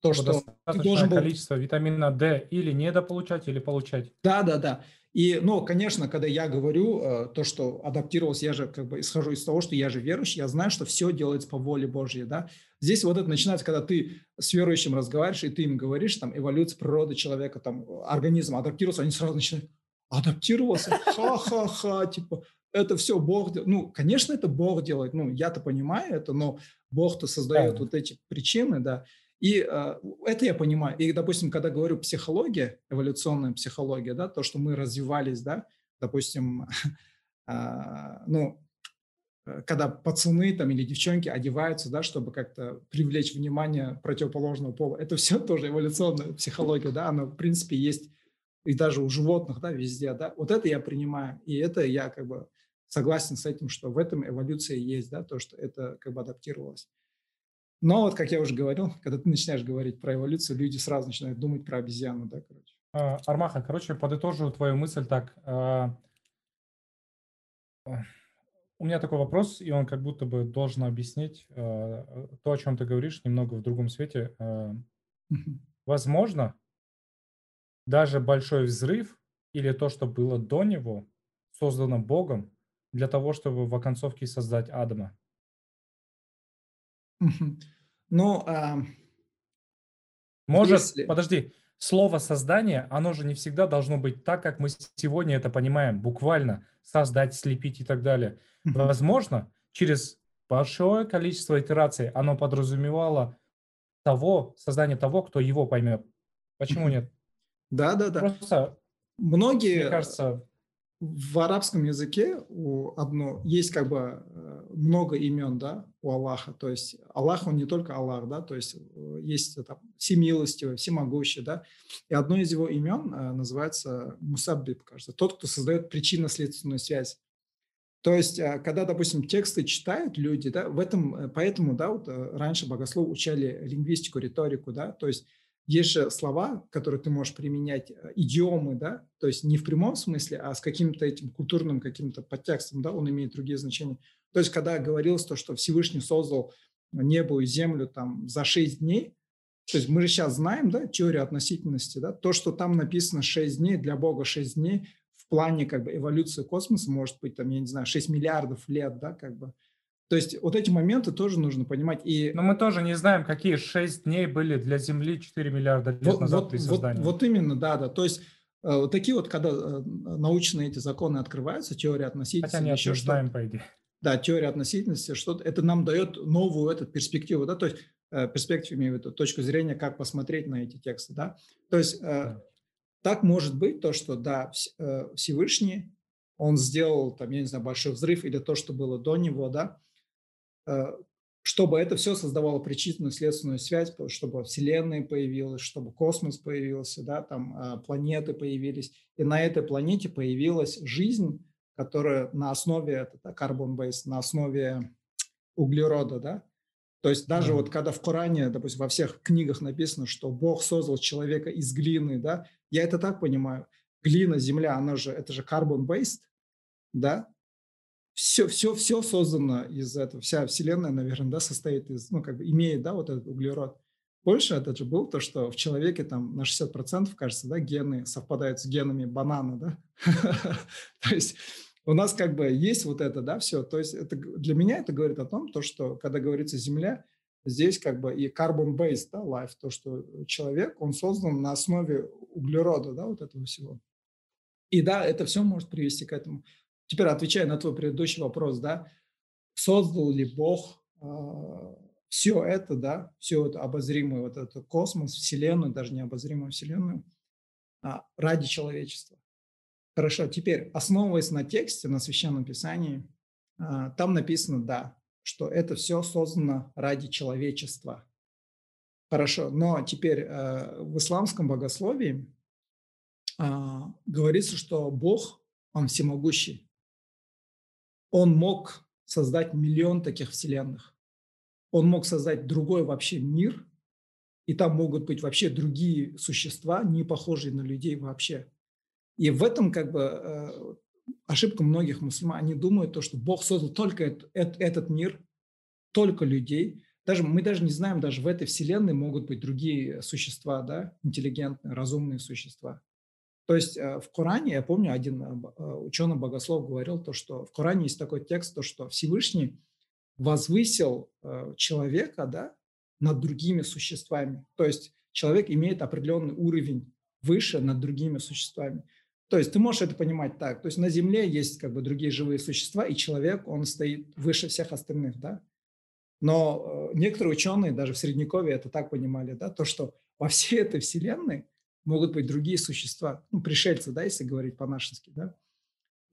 то, что ты должен был... количество витамина D или недополучать, или получать. Да, да, да. И, ну, конечно, когда я говорю э, то, что адаптировался, я же как бы исхожу из того, что я же верующий, я знаю, что все делается по воле Божьей, да. Здесь вот это начинается, когда ты с верующим разговариваешь, и ты им говоришь, там, эволюция природы человека, там, организм адаптировался, они сразу начинают, адаптировался, ха-ха-ха, типа, это все Бог делает. Ну, конечно, это Бог делает, ну, я-то понимаю это, но Бог-то создает да. вот эти причины, да. И э, это я понимаю. И, допустим, когда говорю психология, эволюционная психология, да, то, что мы развивались, да, допустим, э, ну, когда пацаны там или девчонки одеваются, да, чтобы как-то привлечь внимание противоположного пола, это все тоже эволюционная психология, да, она в принципе есть и даже у животных, да, везде, да. Вот это я принимаю, и это я как бы согласен с этим, что в этом эволюция есть, да, то, что это как бы адаптировалось. Но вот, как я уже говорил, когда ты начинаешь говорить про эволюцию, люди сразу начинают думать про обезьяну, да, короче. А, Армаха, короче, подытожу твою мысль так. А, у меня такой вопрос, и он как будто бы должен объяснить а, то, о чем ты говоришь, немного в другом свете. Возможно, даже большой взрыв или то, что было до него, создано Богом для того, чтобы в оконцовке создать Адама. Ну, а, Может, если... подожди, слово создание, оно же не всегда должно быть так, как мы сегодня это понимаем, буквально создать, слепить и так далее. Возможно, через большое количество итераций оно подразумевало того, создание того, кто его поймет. Почему нет? Да, да, да. Просто, многие, мне кажется, в арабском языке у одно есть как бы э, много имен, да, у Аллаха. То есть Аллах, он не только Аллах, да, то есть э, есть там всемилостивый, всемогущий, да. И одно из его имен э, называется Мусаббиб, кажется, тот, кто создает причинно-следственную связь. То есть, когда, допустим, тексты читают люди, да, в этом, поэтому, да, вот раньше богословы учали лингвистику, риторику, да, то есть есть же слова, которые ты можешь применять, э, идиомы, да, то есть не в прямом смысле, а с каким-то этим культурным каким-то подтекстом, да, он имеет другие значения. То есть когда говорилось то, что Всевышний создал небо и землю там за шесть дней, то есть мы же сейчас знаем, да, теорию относительности, да, то, что там написано шесть дней, для Бога шесть дней, в плане как бы эволюции космоса может быть там, я не знаю, 6 миллиардов лет, да, как бы. То есть вот эти моменты тоже нужно понимать. И... Но мы тоже не знаем, какие 6 дней были для Земли 4 миллиарда лет вот, назад вот, при создании. Вот, вот именно, да, да. То есть э, вот такие вот, когда э, научные эти законы открываются, теория относительности. Хотя нет, еще мы знаем, по идее. Да, теория относительности, что это нам дает новую эту перспективу, да, то есть э, перспективу, имею в виду, точку зрения, как посмотреть на эти тексты, да. То есть да. так может быть то, что, да, Всевышний, он сделал, там, я не знаю, большой взрыв или то, что было до него, да, Э, чтобы это все создавало причинную следственную связь, чтобы Вселенная появилась, чтобы космос появился, да, там э, планеты появились, и на этой планете появилась жизнь, которая на основе это carbon base, на основе углерода, да. То есть даже mm. вот когда в Коране, допустим, во всех книгах написано, что Бог создал человека из глины, да, я это так понимаю. Глина, земля, она же, это же carbon based, да, все, все, все создано из этого, вся вселенная, наверное, да, состоит из, ну, как бы имеет, да, вот этот углерод. Больше это же был то, что в человеке там на 60%, кажется, да, гены совпадают с генами банана, да. То есть у нас как бы есть вот это, да, все. То есть это, для меня это говорит о том, то, что когда говорится Земля, здесь как бы и carbon-based да, life, то, что человек, он создан на основе углерода, да, вот этого всего. И да, это все может привести к этому. Теперь отвечая на твой предыдущий вопрос, да, создал ли Бог э, а, все это, да, все это обозримое, вот этот космос, Вселенную, даже не обозримую Вселенную, а, ради человечества. Хорошо, теперь, основываясь на тексте, на Священном Писании, а, там написано, да, что это все создано ради человечества. Хорошо, но теперь э, в исламском богословии а, говорится, что Бог, Он всемогущий. Он мог создать миллион таких вселенных. Он мог создать другой вообще мир, и там могут быть вообще другие существа, не похожие на людей вообще. И в этом как бы э, ошибка многих мусульман. Они думают, то, что Бог создал только этот, мир, только людей. Даже, мы даже не знаем, даже в этой вселенной могут быть другие существа, да, интеллигентные, разумные существа. То есть э, в Коране, я помню, один э, ученый-богослов говорил то, что в Коране есть такой текст, то, что Всевышний возвысил человека, да, над другими существами. То есть человек имеет определенный уровень выше над другими существами. То есть ты можешь это понимать так. То есть на Земле есть как бы другие живые существа, и человек, он стоит выше всех остальных, да. Но э, некоторые ученые даже в Средневековье это так понимали, да, то, что во всей этой вселенной могут быть другие существа, ну, пришельцы, да, если говорить по-нашенски, да.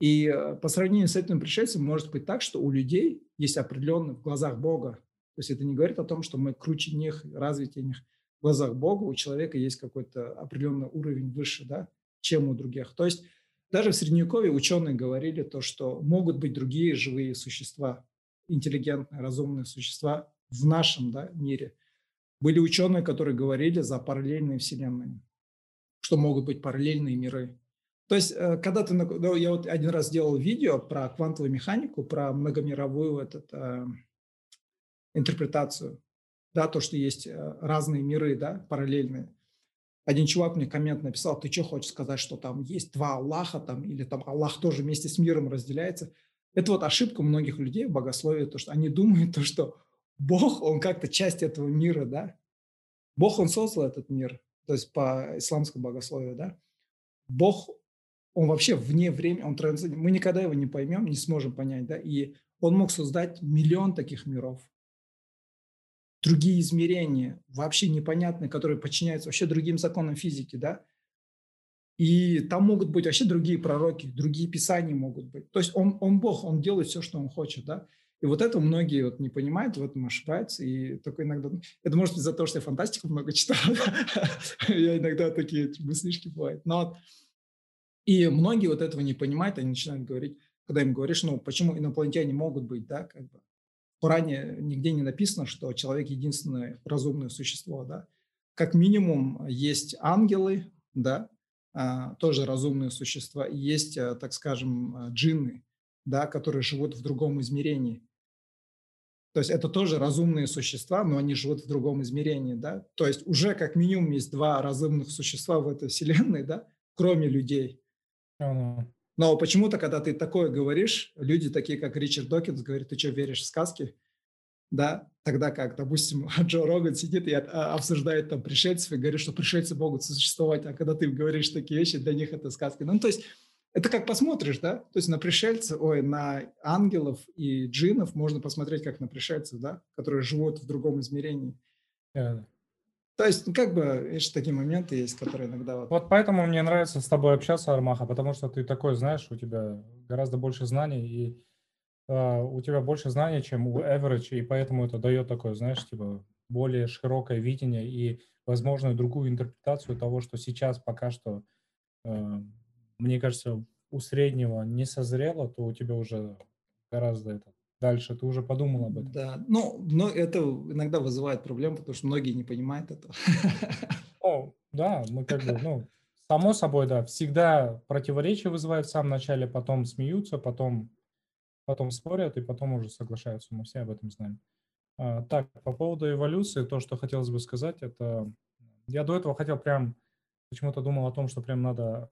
И э, по сравнению с этим пришельцем может быть так, что у людей есть определенный в глазах Бога то есть это не говорит о том, что мы круче них, развитие них. В глазах Бога у человека есть какой-то определенный уровень выше, да, чем у других. То есть даже в Средневековье ученые говорили то, что могут быть другие живые существа, интеллигентные, разумные существа в нашем да, мире. Были ученые, которые говорили за параллельные вселенные, что могут быть параллельные миры. То есть, э, когда ты... Я вот один раз делал видео про квантовую механику, про многомировую этот, э, интерпретацию, да, то, что есть э, разные миры, да, параллельные. Один чувак мне коммент написал, ты что хочешь сказать, что там есть два Аллаха, там, или там Аллах тоже вместе с миром разделяется. Это вот ошибка многих людей в богословии, то, что они думают, то, что Бог, он как-то часть этого мира, да. Бог, он создал этот мир, то есть по исламскому богословию, да. Бог, он вообще вне времени, он трансцендент. Мы никогда его не поймем, не сможем понять, да. И он мог создать миллион таких миров другие измерения, вообще непонятные, которые подчиняются вообще другим законам физики, да, и там могут быть вообще другие пророки, другие писания могут быть. То есть он, он Бог, он делает все, что он хочет, да. И вот это многие вот не понимают, в этом ошибаются. И только иногда... Это может быть за то, что я фантастику много читал. Я иногда такие мыслишки бывают. Но и многие вот этого не понимают, они начинают говорить, когда им говоришь, ну, почему инопланетяне могут быть, да, как бы. В Коране нигде не написано, что человек единственное разумное существо, да. Как минимум есть ангелы, да, а, тоже разумные существа, и есть, а, так скажем, а, джинны, да, которые живут в другом измерении. То есть это тоже разумные существа, но они живут в другом измерении, да. То есть уже как минимум есть два разумных существа в этой вселенной, да, кроме людей. Но почему-то, когда ты такое говоришь, люди такие, как Ричард Докинс, говорят, ты что, веришь в сказки? Да, тогда как, допустим, Джо Роган сидит и а, обсуждает там пришельцев и говорит, что пришельцы могут существовать, а когда ты говоришь такие вещи, для них это сказки. Ну, то есть это как посмотришь, да? То есть на пришельцев, ой, на ангелов и джинов можно посмотреть как на пришельцев, да, которые живут в другом измерении. Yeah. То есть, ну, как бы, видишь, такие моменты есть, которые иногда... Вот... вот поэтому мне нравится с тобой общаться, Армаха, потому что ты такой, знаешь, у тебя гораздо больше знаний, и э, у тебя больше знаний, чем у average, и поэтому это дает такое, знаешь, типа, более широкое видение и, возможно, другую интерпретацию того, что сейчас пока что, э, мне кажется, у среднего не созрело, то у тебя уже гораздо это дальше? Ты уже подумал об этом? Да, ну, но это иногда вызывает проблемы, потому что многие не понимают этого. О, да, мы как бы, ну, само собой, да, всегда противоречия вызывают в самом начале, потом смеются, потом, потом спорят и потом уже соглашаются. Мы все об этом знаем. А, так, по поводу эволюции, то, что хотелось бы сказать, это... Я до этого хотел прям, почему-то думал о том, что прям надо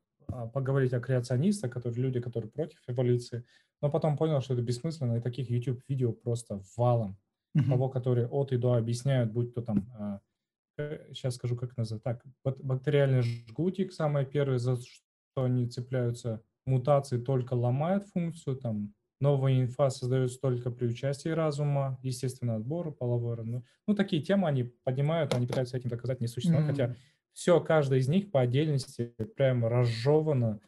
поговорить о креационистах, которые люди, которые против эволюции, но потом понял, что это бессмысленно, и таких YouTube-видео просто валом. uh-huh. того, которые от и до объясняют, будь то там, сейчас скажу, как называть, так, бактериальный жгутик, самое первое, за что они цепляются, мутации только ломают функцию, там, новая инфа создается только при участии разума, естественно, отбор, половой, ну, ну, такие темы они поднимают, они пытаются этим доказать не существует, mm-hmm. хотя все, каждая из них по отдельности прям разжевано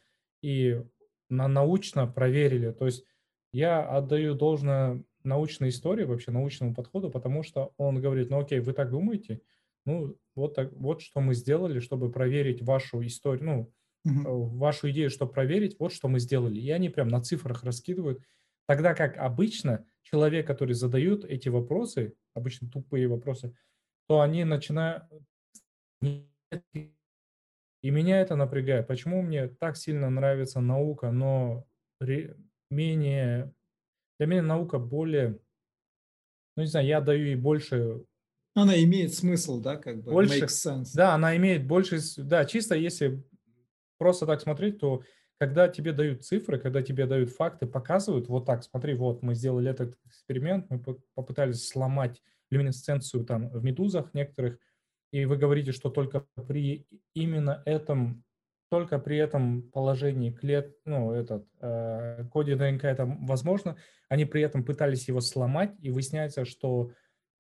и на научно проверили. То есть я отдаю должное научной истории, вообще научному подходу, потому что он говорит, ну окей, вы так думаете, ну вот, так, вот что мы сделали, чтобы проверить вашу историю, ну, угу. вашу идею, чтобы проверить, вот что мы сделали. И они прям на цифрах раскидывают. Тогда как обычно человек, который задает эти вопросы, обычно тупые вопросы, то они начинают и меня это напрягает. Почему мне так сильно нравится наука, но менее... Для меня наука более... Ну, не знаю, я даю ей больше... Она имеет смысл, да, как бы? Больше, Makes sense. Да, она имеет больше... Да, чисто если просто так смотреть, то когда тебе дают цифры, когда тебе дают факты, показывают, вот так, смотри, вот мы сделали этот эксперимент, мы попытались сломать люминесценцию там в медузах некоторых, и вы говорите, что только при именно этом, только при этом положении клет, ну, этот, э, коде ДНК это возможно, они при этом пытались его сломать, и выясняется, что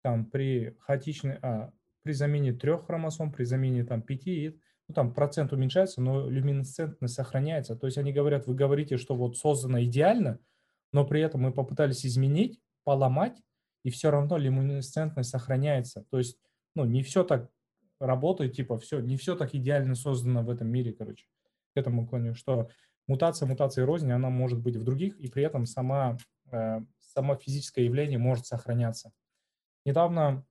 там при хаотичной, а, при замене трех хромосом, при замене там пяти, ну, там процент уменьшается, но люминесцентность сохраняется. То есть они говорят, вы говорите, что вот создано идеально, но при этом мы попытались изменить, поломать, и все равно люминесцентность сохраняется. То есть, ну, не все так работает, типа, все, не все так идеально создано в этом мире, короче, к этому клоню, что мутация, мутация и рознь, она может быть в других, и при этом сама, э, само физическое явление может сохраняться. Недавно,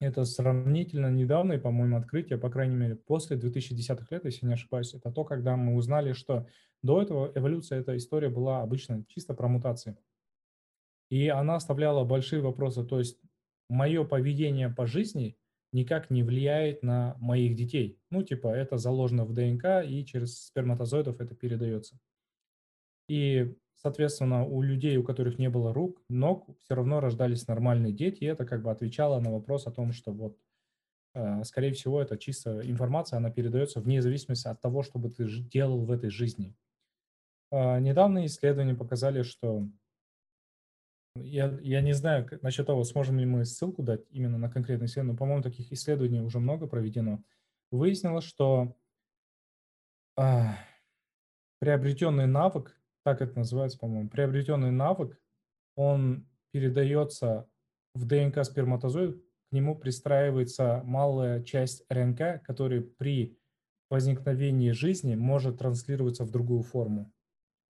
это сравнительно недавнее, по-моему, открытие, по крайней мере, после 2010-х лет, если не ошибаюсь, это то, когда мы узнали, что до этого эволюция, эта история была обычно чисто про мутации. И она оставляла большие вопросы, то есть мое поведение по жизни никак не влияет на моих детей. Ну, типа, это заложено в ДНК, и через сперматозоидов это передается. И, соответственно, у людей, у которых не было рук, ног, все равно рождались нормальные дети, и это как бы отвечало на вопрос о том, что вот, э, скорее всего, это чисто информация, она передается вне зависимости от того, что бы ты делал в этой жизни. Э, недавние исследования показали, что я, я не знаю насчет того, сможем ли мы ссылку дать именно на конкретное исследование, но, по-моему, таких исследований уже много проведено. Выяснилось, что а, приобретенный навык, так это называется, по-моему, приобретенный навык, он передается в ДНК сперматозоид, к нему пристраивается малая часть РНК, которая при возникновении жизни может транслироваться в другую форму.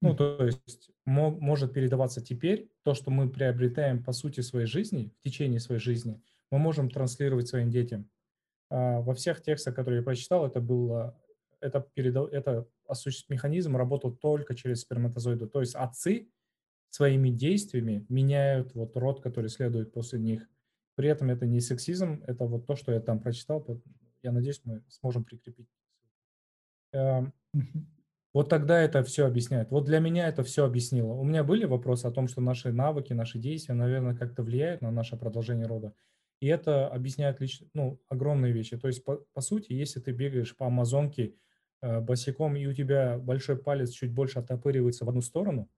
Ну, то есть может передаваться теперь то, что мы приобретаем по сути своей жизни, в течение своей жизни, мы можем транслировать своим детям. А во всех текстах, которые я прочитал, это было, это, передал, это механизм работал только через сперматозоиды. То есть отцы своими действиями меняют вот род, который следует после них. При этом это не сексизм, это вот то, что я там прочитал. Я надеюсь, мы сможем прикрепить. Вот тогда это все объясняет. Вот для меня это все объяснило. У меня были вопросы о том, что наши навыки, наши действия, наверное, как-то влияют на наше продолжение рода. И это объясняет лично, ну, огромные вещи. То есть, по, по сути, если ты бегаешь по Амазонке э, босиком, и у тебя большой палец чуть больше оттопыривается в одну сторону,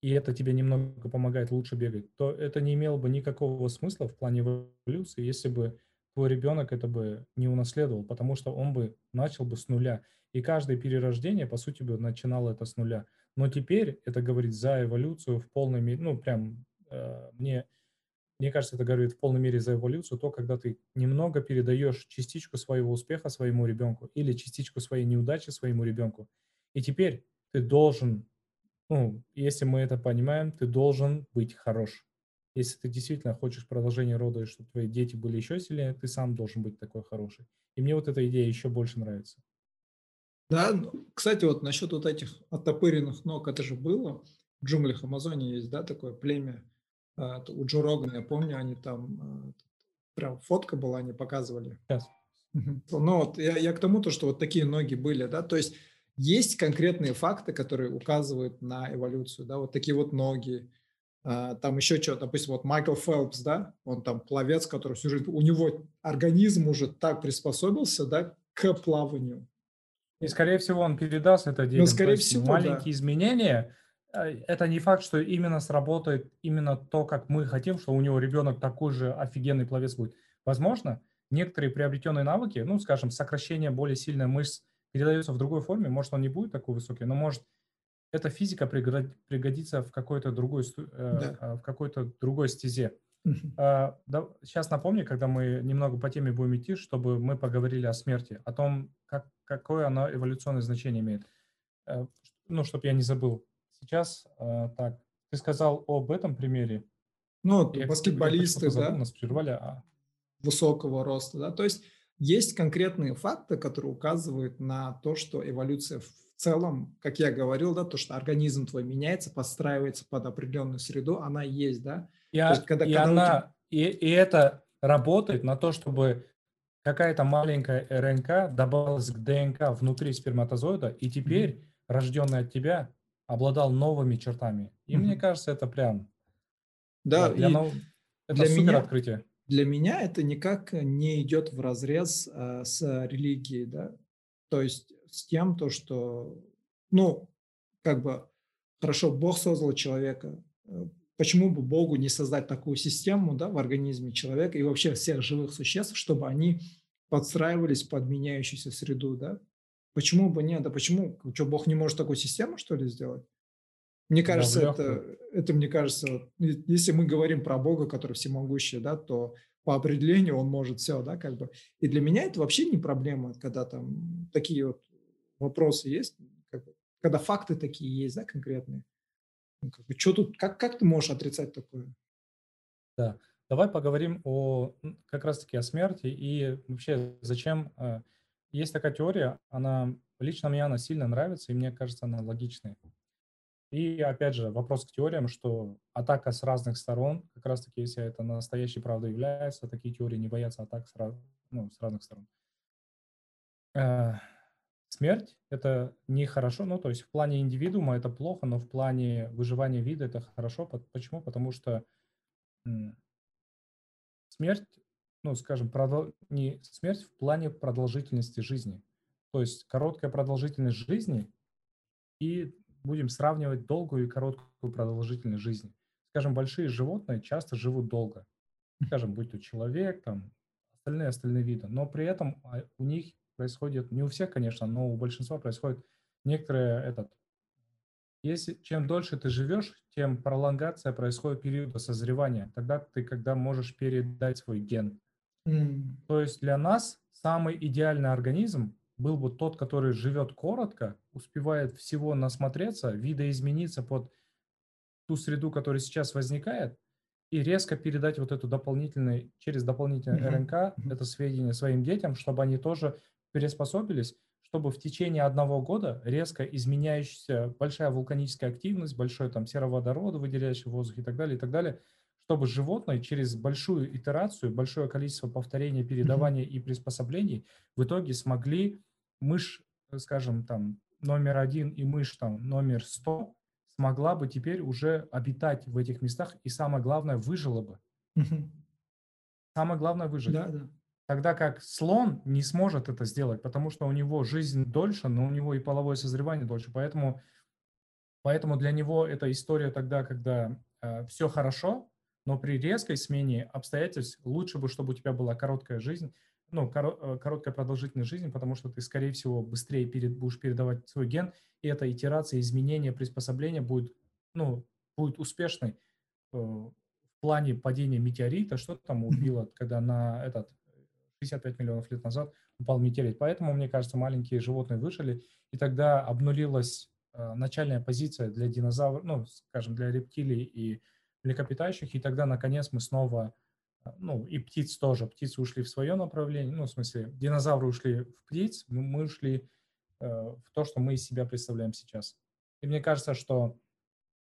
и это тебе немного помогает лучше бегать, то это не имело бы никакого смысла в плане эволюции, если бы твой ребенок это бы не унаследовал, потому что он бы начал бы с нуля. И каждое перерождение, по сути, бы начинало это с нуля. Но теперь это говорит за эволюцию в полной мере, ну, прям э, мне, мне кажется, это говорит в полной мере за эволюцию, то, когда ты немного передаешь частичку своего успеха своему ребенку или частичку своей неудачи своему ребенку. И теперь ты должен, ну, если мы это понимаем, ты должен быть хорош. Если ты действительно хочешь продолжения рода, и чтобы твои дети были еще сильнее, ты сам должен быть такой хороший. И мне вот эта идея еще больше нравится. Да, кстати, вот насчет вот этих оттопыренных ног, это же было. В джунглях Амазонии есть, да, такое племя. А, у Джо Рогана, я помню, они там, а, прям фотка была, они показывали. Yes. Ну вот я, я к тому, то, что вот такие ноги были, да, то есть есть конкретные факты, которые указывают на эволюцию, да, вот такие вот ноги, а, там еще что, допустим, вот Майкл Фелпс, да, он там пловец, который всю жизнь, у него организм уже так приспособился, да, к плаванию. И, скорее всего, он передаст это детям. Ну, скорее всего, маленькие да. изменения, э, это не факт, что именно сработает именно то, как мы хотим, что у него ребенок такой же офигенный пловец будет. Возможно, некоторые приобретенные навыки, ну, скажем, сокращение более сильной мышц передается в другой форме, может, он не будет такой высокий, но может эта физика пригодится в какой-то другой, э, да. А, в какой-то другой стезе. Сейчас напомню, когда мы немного по теме будем идти, чтобы мы поговорили о смерти, о том, как, какое оно эволюционное значение имеет. Э, ну, чтобы я не забыл. Сейчас, э, так, ты сказал об этом примере. Ну, я, баскетболисты, я забыл, да? Нас прервали. А... Высокого роста, да? То есть есть конкретные факты, которые указывают на то, что эволюция в целом, как я говорил, да, то, что организм твой меняется, подстраивается под определенную среду, она есть, да. И, то есть, когда, и, когда она, тебя... и, и это работает на то, чтобы какая-то маленькая РНК добавилась к ДНК внутри сперматозоида, и теперь mm-hmm. рожденный от тебя обладал новыми чертами. И mm-hmm. мне кажется, это прям... Да, для, нов... это для супер меня, открытие. Для меня это никак не идет в разрез а, с религией, да. То есть с тем, то, что, ну, как бы, хорошо, Бог создал человека, э, почему бы Богу не создать такую систему да, в организме человека и вообще всех живых существ, чтобы они подстраивались под меняющуюся среду, да? Почему бы нет? Да почему? Что, Бог не может такую систему, что ли, сделать? Мне кажется, да, это, это, мне кажется, если мы говорим про Бога, который всемогущий, да, то по определению он может все, да, как бы. И для меня это вообще не проблема, когда там такие вот вопросы есть, как бы, когда факты такие есть, да, конкретные. Ну, как бы, что тут, как, как ты можешь отрицать такое? Да, давай поговорим о как раз-таки о смерти и вообще зачем. Э, есть такая теория, она лично мне она сильно нравится, и мне кажется, она логичная. И опять же, вопрос к теориям, что атака с разных сторон, как раз таки, если это настоящей правдой является, такие теории не боятся атак с, раз, ну, с разных сторон. Смерть – это нехорошо, ну, то есть в плане индивидуума это плохо, но в плане выживания вида это хорошо. Почему? Потому что смерть, ну, скажем, продол... не смерть в плане продолжительности жизни. То есть короткая продолжительность жизни и будем сравнивать долгую и короткую продолжительность жизни. Скажем, большие животные часто живут долго. Скажем, будь то человек, там, остальные остальные виды. Но при этом а, у них происходит, не у всех, конечно, но у большинства происходит некоторое этот, если чем дольше ты живешь, тем пролонгация происходит периода созревания. Тогда ты, когда можешь передать свой ген. Mm. То есть для нас самый идеальный организм был бы тот, который живет коротко, успевает всего насмотреться, видоизмениться под ту среду, которая сейчас возникает, и резко передать вот эту дополнительную, через дополнительное mm-hmm. РНК mm-hmm. это сведения своим детям, чтобы они тоже приспособились, чтобы в течение одного года резко изменяющаяся большая вулканическая активность, большой там сероводород, выделяющий воздух и так далее, и так далее, чтобы животное через большую итерацию, большое количество повторений, передавания mm-hmm. и приспособлений в итоге смогли мышь, скажем, там номер один и мышь там номер сто смогла бы теперь уже обитать в этих местах и самое главное выжила бы. Mm-hmm. Самое главное выжить. Да, да. Тогда как слон не сможет это сделать, потому что у него жизнь дольше, но у него и половое созревание дольше. Поэтому, поэтому для него эта история тогда, когда э, все хорошо, но при резкой смене обстоятельств лучше бы, чтобы у тебя была короткая жизнь, ну, коро, э, короткая продолжительность жизни, потому что ты, скорее всего, быстрее перед, будешь передавать свой ген, и эта итерация, изменение, приспособление будет, ну, будет успешной э, в плане падения метеорита, что там убило, когда на этот 55 миллионов лет назад упал метеорит. Поэтому, мне кажется, маленькие животные выжили, и тогда обнулилась э, начальная позиция для динозавров, ну, скажем, для рептилий и млекопитающих, и тогда, наконец, мы снова, э, ну, и птиц тоже, птицы ушли в свое направление, ну, в смысле, динозавры ушли в птиц, мы ушли э, в то, что мы из себя представляем сейчас. И мне кажется, что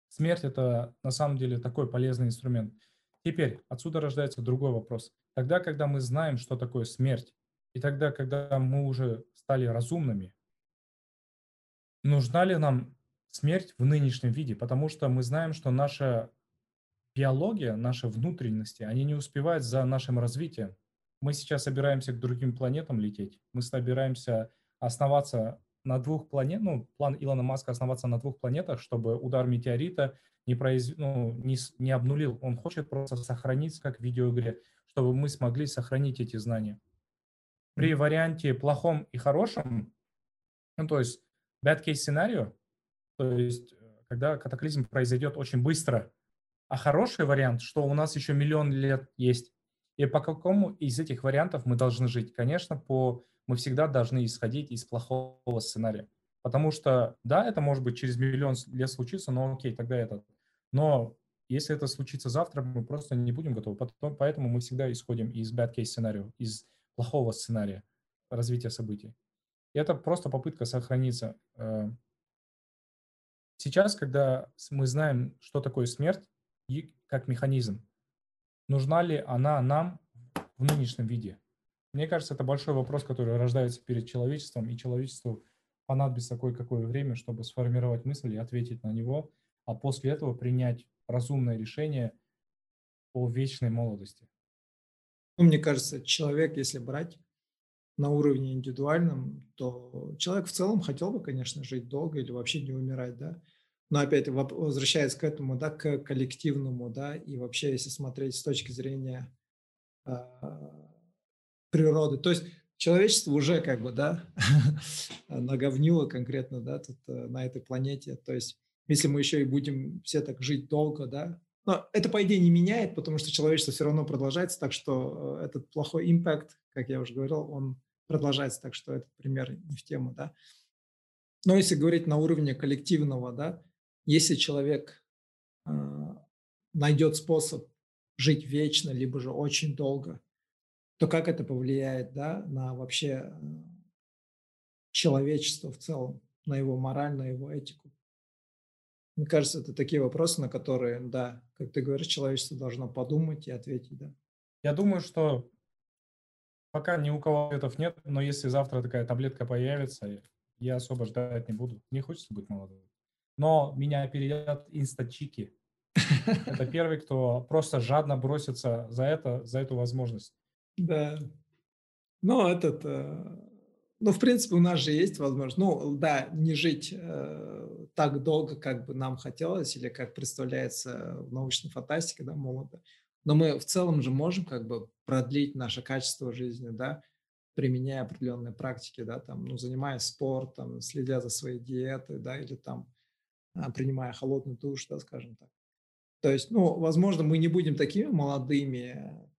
смерть – это на самом деле такой полезный инструмент. Теперь отсюда рождается другой вопрос. Тогда, когда мы знаем, что такое смерть, и тогда, когда мы уже стали разумными, нужна ли нам смерть в нынешнем виде? Потому что мы знаем, что наша биология, наши внутренности, они не успевают за нашим развитием. Мы сейчас собираемся к другим планетам лететь, мы собираемся основаться на двух планетах, ну, план Илона Маска основаться на двух планетах, чтобы удар метеорита не, произ... ну, не, не обнулил. Он хочет просто сохранить, как в видеоигре, чтобы мы смогли сохранить эти знания. При варианте плохом и хорошем, ну, то есть bad case сценарию, то есть э, когда катаклизм произойдет очень быстро, а хороший вариант, что у нас еще миллион лет есть. И по какому из этих вариантов мы должны жить? Конечно, по, мы всегда должны исходить из плохого сценария. Потому что, да, это может быть через миллион лет случиться, но окей, тогда это. Но если это случится завтра, мы просто не будем готовы. Потом, поэтому мы всегда исходим из bad case сценария, из плохого сценария развития событий. И это просто попытка сохраниться. Э, сейчас, когда мы знаем, что такое смерть, и как механизм, нужна ли она нам в нынешнем виде? Мне кажется, это большой вопрос, который рождается перед человечеством, и человечеству понадобится кое-какое время, чтобы сформировать мысль и ответить на него, а после этого принять разумное решение по вечной молодости. Ну, мне кажется, человек, если брать на уровне индивидуальном, то человек в целом хотел бы, конечно, жить долго или вообще не умирать, да. Но опять возвращаясь к этому, да, к коллективному, да, и вообще, если смотреть с точки зрения э, природы, то есть человечество уже как бы, да, наговнило конкретно, да, тут э, на этой планете, то есть если мы еще и будем все так жить долго, да, но это, по идее, не меняет, потому что человечество все равно продолжается, так что э, этот плохой импакт, как я уже говорил, он продолжается, так что этот пример не в тему, да. Но если говорить на уровне коллективного, да, если человек э, найдет способ жить вечно, либо же очень долго, то как это повлияет, да, на вообще э, человечество в целом, на его мораль, на его этику? Мне кажется, это такие вопросы, на которые, да, как ты говоришь, человечество должно подумать и ответить, да. Я думаю, что пока ни у кого ответов нет, но если завтра такая таблетка появится, я особо ждать не буду. Не хочется быть молодым. Но меня опередят инстачики. Это первый, кто просто жадно бросится за это, за эту возможность. Да. Но этот, э, ну, в принципе, у нас же есть возможность, ну, да, не жить э, так долго, как бы нам хотелось, или как представляется в научной фантастике, да, молодо. Но мы в целом же можем как бы продлить наше качество жизни, да, применяя определенные практики, да, там, ну, занимаясь спортом, следя за своей диетой, да, или там а, принимая холодный душ, да, скажем так. То есть, ну, возможно, мы не будем такими молодыми,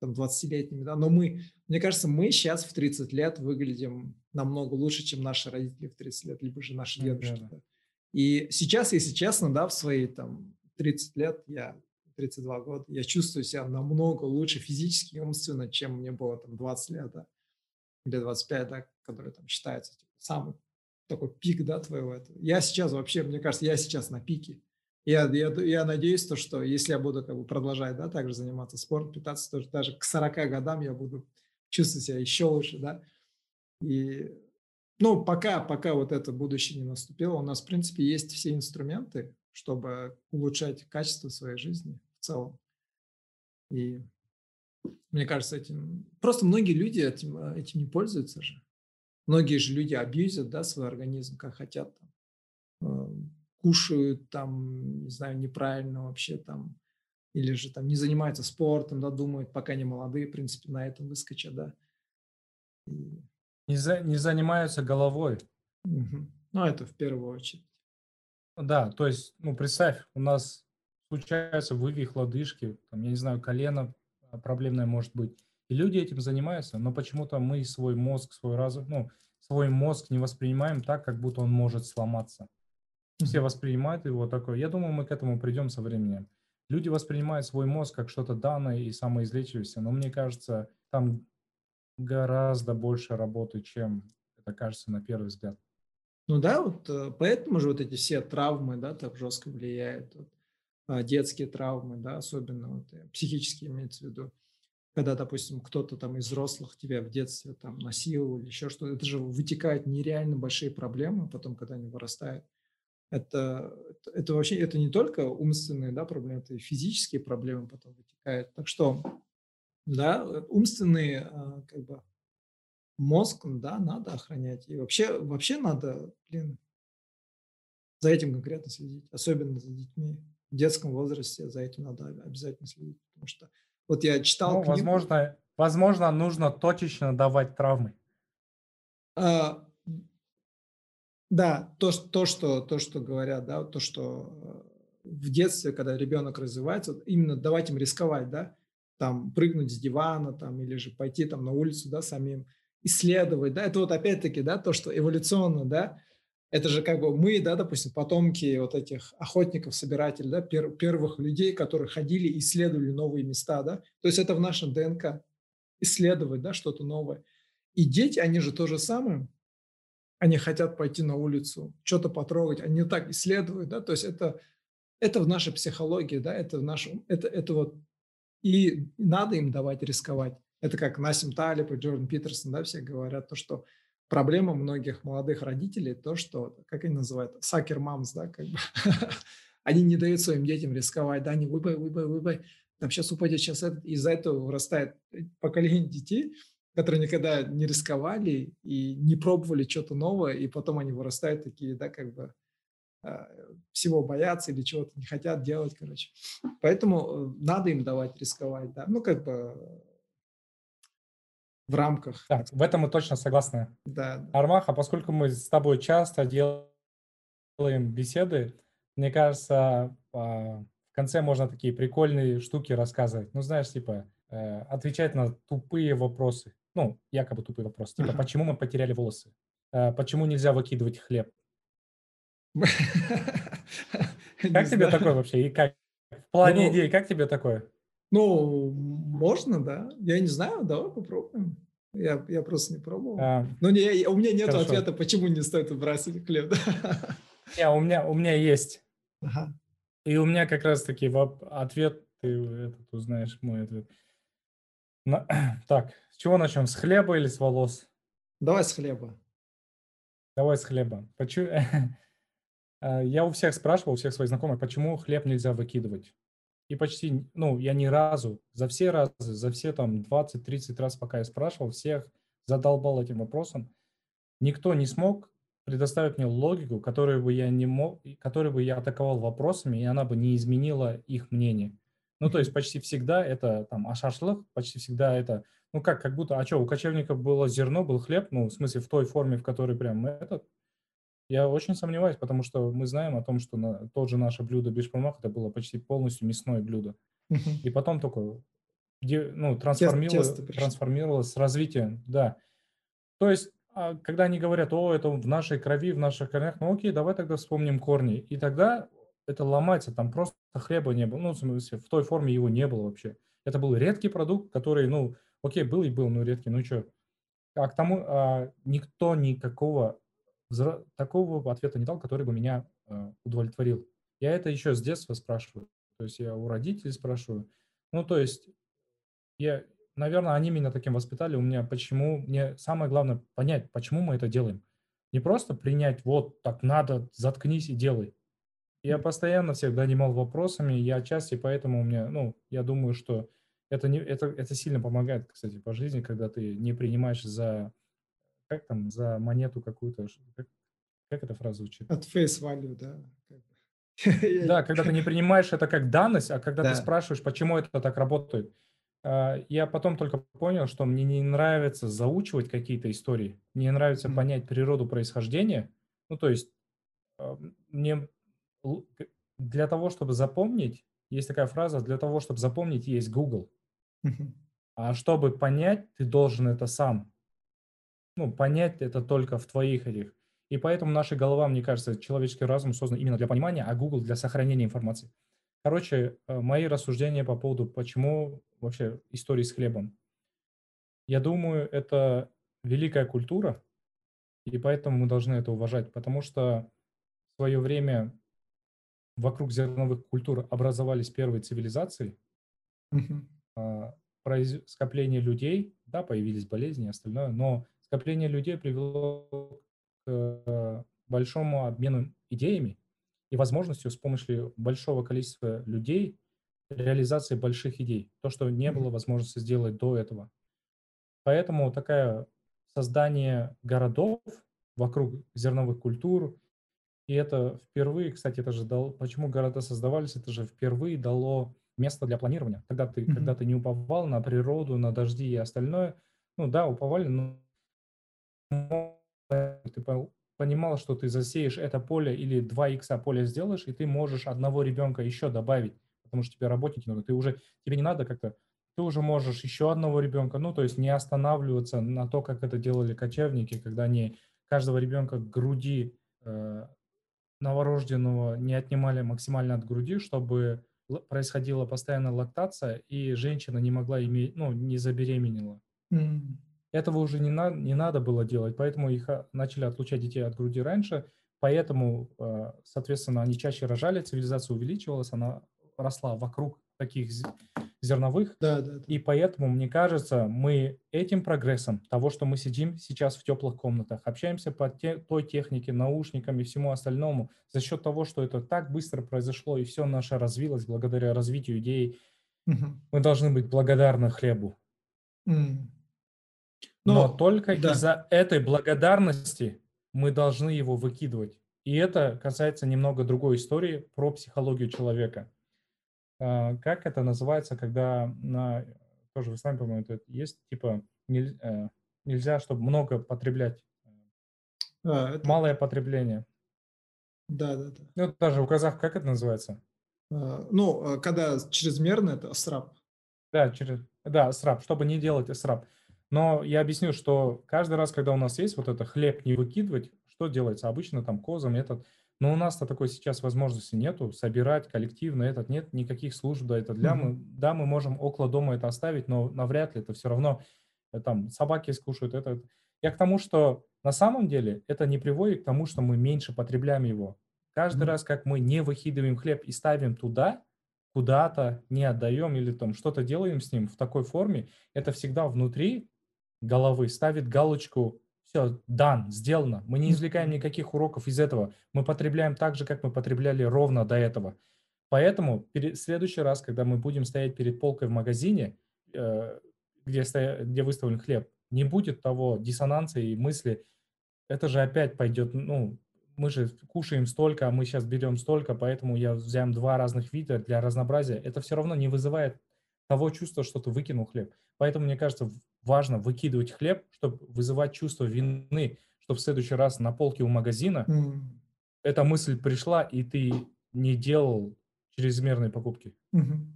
там, 20-летними, да, но мы, мне кажется, мы сейчас в 30 лет выглядим намного лучше, чем наши родители в 30 лет, либо же наши дедушки. Да. И сейчас, если честно, да, в свои там 30 лет, я 32 года, я чувствую себя намного лучше физически и умственно, чем мне было там 20 лет, да, или 25, да, который там считается типа, самый такой пик, да, твоего этого. Я сейчас вообще, мне кажется, я сейчас на пике. Я, я, я надеюсь, то, что если я буду как бы продолжать, да, также заниматься спортом, питаться, то даже к 40 годам я буду чувствовать себя еще лучше, да. И, ну, пока, пока вот это будущее не наступило, у нас, в принципе, есть все инструменты, чтобы улучшать качество своей жизни в целом. И мне кажется, этим... Просто многие люди этим, этим не пользуются же. Многие же люди абьюзят, да, свой организм, как хотят. Там кушают там, не знаю, неправильно вообще там, или же там не занимаются спортом, да, думают, пока не молодые, в принципе, на этом выскочат, да. И... Не, за, не занимаются головой. Угу. Ну, это в первую очередь. Да, то есть, ну, представь, у нас случается вывих лодыжки, там, я не знаю, колено а, проблемное может быть. И люди этим занимаются, но почему-то мы свой мозг, свой разум, ну, свой мозг не воспринимаем так, как будто он может сломаться. Все воспринимают его такое. Я думаю, мы к этому придем со временем. Люди воспринимают свой мозг как что-то данное и самоизлечиваешься, но мне кажется, там гораздо больше работы, чем это кажется на первый взгляд. Ну да, вот э, поэтому же вот эти все травмы, да, так жестко влияют. Вот, а, детские травмы, да, особенно вот, э, психические имеется в виду. Когда, допустим, кто-то там из взрослых тебя в детстве там насиловал или еще что-то, это же вытекает нереально большие проблемы потом, когда они вырастают. Это, это, вообще это не только умственные да, проблемы, это и физические проблемы потом вытекают. Так что, да, умственные а, как бы мозг, да, надо охранять. И вообще, вообще надо, блин, за этим конкретно следить, особенно за детьми. В детском возрасте за этим надо обязательно следить, потому что вот я читал ну, книгу... Возможно, возможно, нужно точечно давать травмы. А, да, то, то, что, то, что говорят, да, то, что э, в детстве, когда ребенок развивается, именно давать им рисковать, да, там прыгнуть с дивана, там, или же пойти там на улицу, да, самим исследовать, да, это вот опять-таки, да, то, что эволюционно, да, это же как бы мы, да, допустим, потомки вот этих охотников, собирателей, да, пер, первых людей, которые ходили и исследовали новые места, да, то есть это в нашем ДНК исследовать, да, что-то новое. И дети, они же то же самое, они хотят пойти на улицу, что-то потрогать, они так исследуют, да, то есть это, это в нашей психологии, да, это в нашем, это, это вот, и надо им давать рисковать. Это как Насим Талиб и Джордан Питерсон, да, все говорят, то, что проблема многих молодых родителей, то, что, как они называют, сакер мамс, да, как бы, они не дают своим детям рисковать, да, не выбай, выбай, выбай, там сейчас упадет, сейчас это, из-за этого вырастает поколение детей, которые никогда не рисковали и не пробовали что-то новое, и потом они вырастают такие, да, как бы а, всего боятся или чего-то не хотят делать, короче. Поэтому э, надо им давать рисковать, да, ну, как бы в рамках. Да, в этом мы точно согласны. Да. Армаха, поскольку мы с тобой часто делаем беседы, мне кажется, а, в конце можно такие прикольные штуки рассказывать. Ну, знаешь, типа, э, отвечать на тупые вопросы ну, якобы тупый вопрос, типа, uh-huh. почему мы потеряли волосы? Э, почему нельзя выкидывать хлеб? Как тебе такое вообще? И как? В плане ну, идей, как тебе такое? Ну, можно, да. Я не знаю, давай попробуем. Я, я просто не пробовал. А, ну, не, у меня нет ответа, почему не стоит выбрасывать хлеб. Не, у меня, у меня есть. Ага. И у меня как раз-таки ответ, ты этот узнаешь мой ответ. Так, с чего начнем? С хлеба или с волос? Давай с хлеба. Давай с хлеба. Почему? А, я у всех спрашивал, у всех своих знакомых, почему хлеб нельзя выкидывать. И почти, ну, я ни разу, за все разы, за все там 20-30 раз, пока я спрашивал, всех задолбал этим вопросом, никто не смог предоставить мне логику, которую бы я не мог, которую бы я атаковал вопросами, и она бы не изменила их мнение. Ну, то есть почти всегда это там ашашлык, почти всегда это, ну как, как будто, а что, у кочевников было зерно, был хлеб, ну, в смысле, в той форме, в которой прям этот. Я очень сомневаюсь, потому что мы знаем о том, что на, тот же наше блюдо бешпромах, это было почти полностью мясное блюдо. И потом только ну, трансформировалось, трансформировалось с развитием, да. То есть, а, когда они говорят, о, это в нашей крови, в наших корнях, ну окей, давай тогда вспомним корни. И тогда это ломается, там просто хлеба не было, ну, в смысле, в той форме его не было вообще. Это был редкий продукт, который, ну, окей, был и был, но редкий, ну что. А к тому а, никто никакого взро... такого ответа не дал, который бы меня а, удовлетворил. Я это еще с детства спрашиваю. То есть я у родителей спрашиваю. Ну, то есть я, наверное, они меня таким воспитали. У меня почему, мне самое главное понять, почему мы это делаем. Не просто принять, вот так надо, заткнись и делай. Я постоянно всех донимал вопросами, я отчасти поэтому у меня, ну, я думаю, что это, не, это, это сильно помогает, кстати, по жизни, когда ты не принимаешь за, как там, за монету какую-то, как, как эта фраза звучит? От face value, да. Да, когда ты не принимаешь это как данность, а когда ты спрашиваешь, почему это так работает. А, я потом только понял, что мне не нравится заучивать какие-то истории, мне нравится понять природу происхождения. Ну, то есть а, мне для того, чтобы запомнить, есть такая фраза, для того, чтобы запомнить, есть Google. А чтобы понять, ты должен это сам. Ну, понять это только в твоих этих. И поэтому наша голова, мне кажется, человеческий разум создан именно для понимания, а Google для сохранения информации. Короче, э, мои рассуждения по поводу, почему вообще истории с хлебом. Я думаю, это великая культура, и поэтому мы должны это уважать, потому что в свое время вокруг зерновых культур образовались первые цивилизации, а, скопление людей, да, появились болезни и остальное, но скопление людей привело к большому обмену идеями, и возможностью с помощью большого количества людей реализации больших идей. То, что не было возможности сделать до этого. Поэтому такое создание городов вокруг зерновых культур, и это впервые, кстати, это же дало, почему города создавались, это же впервые дало место для планирования. Когда ты, mm-hmm. когда ты не уповал на природу, на дожди и остальное, ну да, уповали, но ты понимал, что ты засеешь это поле или 2 икса поле сделаешь, и ты можешь одного ребенка еще добавить, потому что тебе работники нужны. Ты уже, тебе не надо как-то, ты уже можешь еще одного ребенка, ну, то есть не останавливаться на то, как это делали кочевники, когда они каждого ребенка к груди э, новорожденного не отнимали максимально от груди, чтобы происходила постоянная лактация, и женщина не могла иметь, ну, не забеременела. Mm. Этого уже не, на, не надо было делать, поэтому их а, начали отлучать детей от груди раньше, поэтому, э, соответственно, они чаще рожали, цивилизация увеличивалась, она росла вокруг таких зерновых. Да, да, да. И поэтому, мне кажется, мы этим прогрессом того, что мы сидим сейчас в теплых комнатах, общаемся по те, той технике, наушникам и всему остальному, за счет того, что это так быстро произошло и все наше развилось благодаря развитию идей, угу. мы должны быть благодарны хлебу. Mm. Но, Но только да. из-за этой благодарности мы должны его выкидывать. И это касается немного другой истории про психологию человека. А, как это называется, когда на тоже вы сами, по-моему, это есть типа э, нельзя, чтобы много потреблять. А, это... Малое потребление. Да, да, да. Ну, даже у казах как это называется? А, ну, когда чрезмерно, это сраб. Да, через, да, сраб, чтобы не делать сраб. Но я объясню, что каждый раз, когда у нас есть вот это хлеб не выкидывать, что делается? Обычно там козам этот но у нас-то такой сейчас возможности нету, собирать коллективно этот нет никаких служб, да, это для mm-hmm. мы, да, мы можем около дома это оставить, но навряд ли это все равно э, там собаки скушают это, это. Я к тому, что на самом деле это не приводит к тому, что мы меньше потребляем его. Каждый mm-hmm. раз, как мы не выкидываем хлеб и ставим туда, куда-то не отдаем или там что-то делаем с ним в такой форме, это всегда внутри головы ставит галочку все, дан, сделано. Мы не извлекаем никаких уроков из этого. Мы потребляем так же, как мы потребляли ровно до этого. Поэтому в следующий раз, когда мы будем стоять перед полкой в магазине, э, где, стоя, где выставлен хлеб, не будет того диссонанса и мысли, это же опять пойдет, ну, мы же кушаем столько, а мы сейчас берем столько, поэтому я взяем два разных вида для разнообразия. Это все равно не вызывает того чувства, что ты выкинул хлеб. Поэтому, мне кажется, важно выкидывать хлеб, чтобы вызывать чувство вины, чтобы в следующий раз на полке у магазина mm. эта мысль пришла, и ты не делал чрезмерные покупки. Mm-hmm.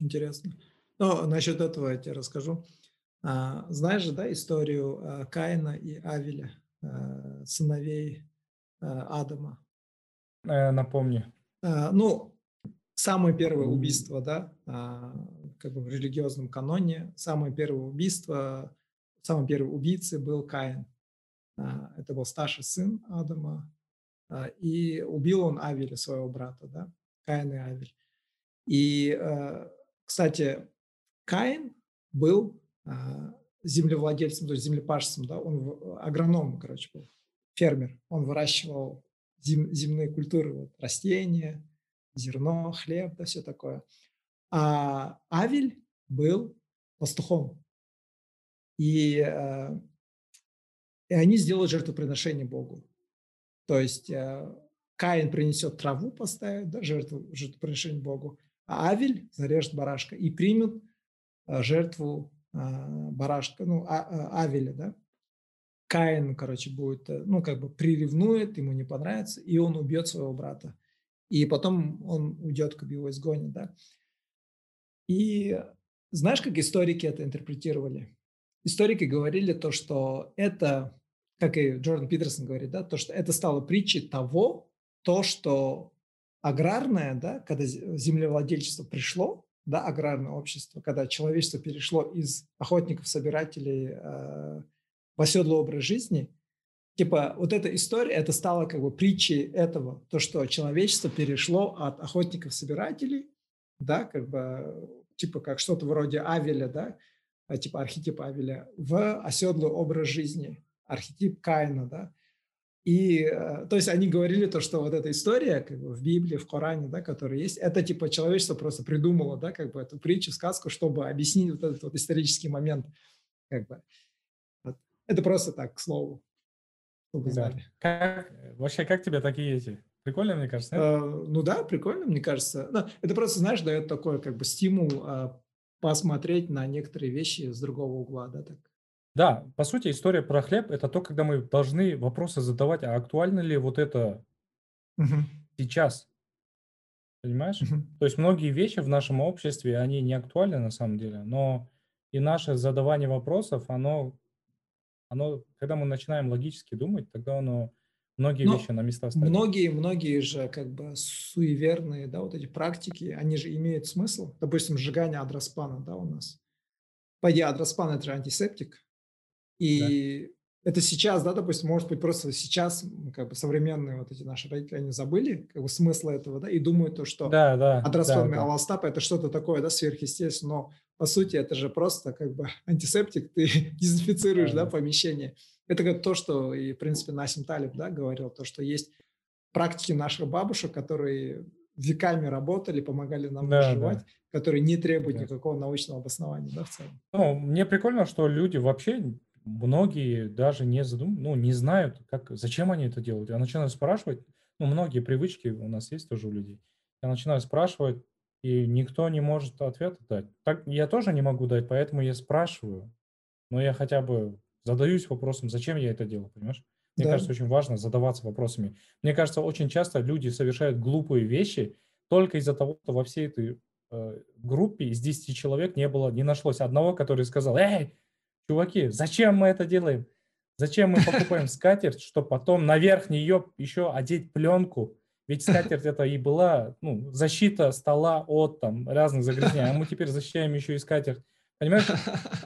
Интересно. Ну, насчет этого я тебе расскажу. А, знаешь же, да, историю а, Каина и Авеля, а, сыновей а, Адама? Э, напомни. А, ну, самое первое убийство, да, а, как бы в религиозном каноне, самое первое убийство, самый первый убийцей был Каин. А, это был старший сын Адама, а, и убил он Авеля, своего брата, да, Каин и Авель. И, кстати, Каин был землевладельцем, то есть землепашцем, да, он агроном, короче, был, фермер. Он выращивал зем, земные культуры, вот, растения, зерно, хлеб, да, все такое. А Авель был пастухом. И, э, и они сделают жертвоприношение Богу. То есть э, Каин принесет траву, поставит, да, жертву, жертвоприношение Богу, а Авель зарежет барашка и примет э, жертву барашка, ну, а, Авеля, да. Каин, короче, будет, ну, как бы приревнует, ему не понравится, и он убьет своего брата и потом он уйдет, как бы его изгонят, да. И знаешь, как историки это интерпретировали? Историки говорили то, что это, как и Джордан Питерсон говорит, да, то, что это стало притчей того, то, что аграрное, да, когда землевладельчество пришло, да, аграрное общество, когда человечество перешло из охотников-собирателей э, в оседлый образ жизни – типа вот эта история, это стало как бы притчей этого, то, что человечество перешло от охотников-собирателей, да, как бы, типа как что-то вроде Авеля, да, а, типа архетип Авеля, в оседлый образ жизни, архетип Каина, да. И, э, то есть они говорили то, что вот эта история как бы в Библии, в Коране, да, которая есть, это типа человечество просто придумало, да, как бы эту притчу, сказку, чтобы объяснить вот этот вот исторический момент, как бы. Вот. Это просто так, к слову, чтобы Да. знали. Как, вообще, как тебе такие эти? Прикольно, мне кажется? Э, ну да, прикольно, мне кажется. Ну, это просто, знаешь, дает такой как бы стимул э, посмотреть на некоторые вещи с другого угла, да, так. Да, по сути, история про хлеб– это то, когда мы должны вопросы задавать, а актуально ли вот это Мгм. сейчас? Понимаешь? Мгм. То есть многие вещи в нашем обществе, они не актуальны на самом деле, но и наше задавание вопросов, оно, оно, когда мы начинаем логически думать, тогда оно многие Но вещи на места ставит. многие, многие же как бы суеверные, да, вот эти практики, они же имеют смысл. Допустим, сжигание адраспана, да, у нас. По идее, адраспан– это же антисептик. И это сейчас, да, допустим, может быть, просто сейчас как бы современные вот эти наши родители, они забыли как бы смысл этого, да, и думают то, что Да, да, да, адраспан да. Аластапа– это что-то такое, да, сверхъестественное, но по сути это же просто как бы антисептик, ты дезинфицируешь, да, Да. помещение. Это как то, что и, в принципе, Насим Талиб, да, говорил, то, что есть практики наших бабушек, которые веками работали, помогали нам Да, выживать, да. которые не требуют Да. никакого научного обоснования, да, в целом. Ну, мне прикольно, что люди вообще, многие даже не задум, ну, не знают, как, зачем они это делают. Я начинаю спрашивать, ну, многие привычки у нас есть тоже у людей. Я начинаю спрашивать, и никто не может ответа дать. Так я тоже не могу дать, поэтому я спрашиваю. Но я хотя бы задаюсь вопросом, зачем я это делаю, понимаешь? Мне Да. кажется, очень важно задаваться вопросами. Мне кажется, очень часто люди совершают глупые вещи только из-за того, что во всей этой э, группе из 10 человек не было, не нашлось одного, который сказал, эй, чуваки, зачем мы это делаем? Зачем мы покупаем скатерть, чтобы потом наверх нее еще одеть пленку? Ведь скатерть это и была ну, защита стола от там, разных загрязнений, а мы теперь защищаем еще и скатерть. Понимаешь?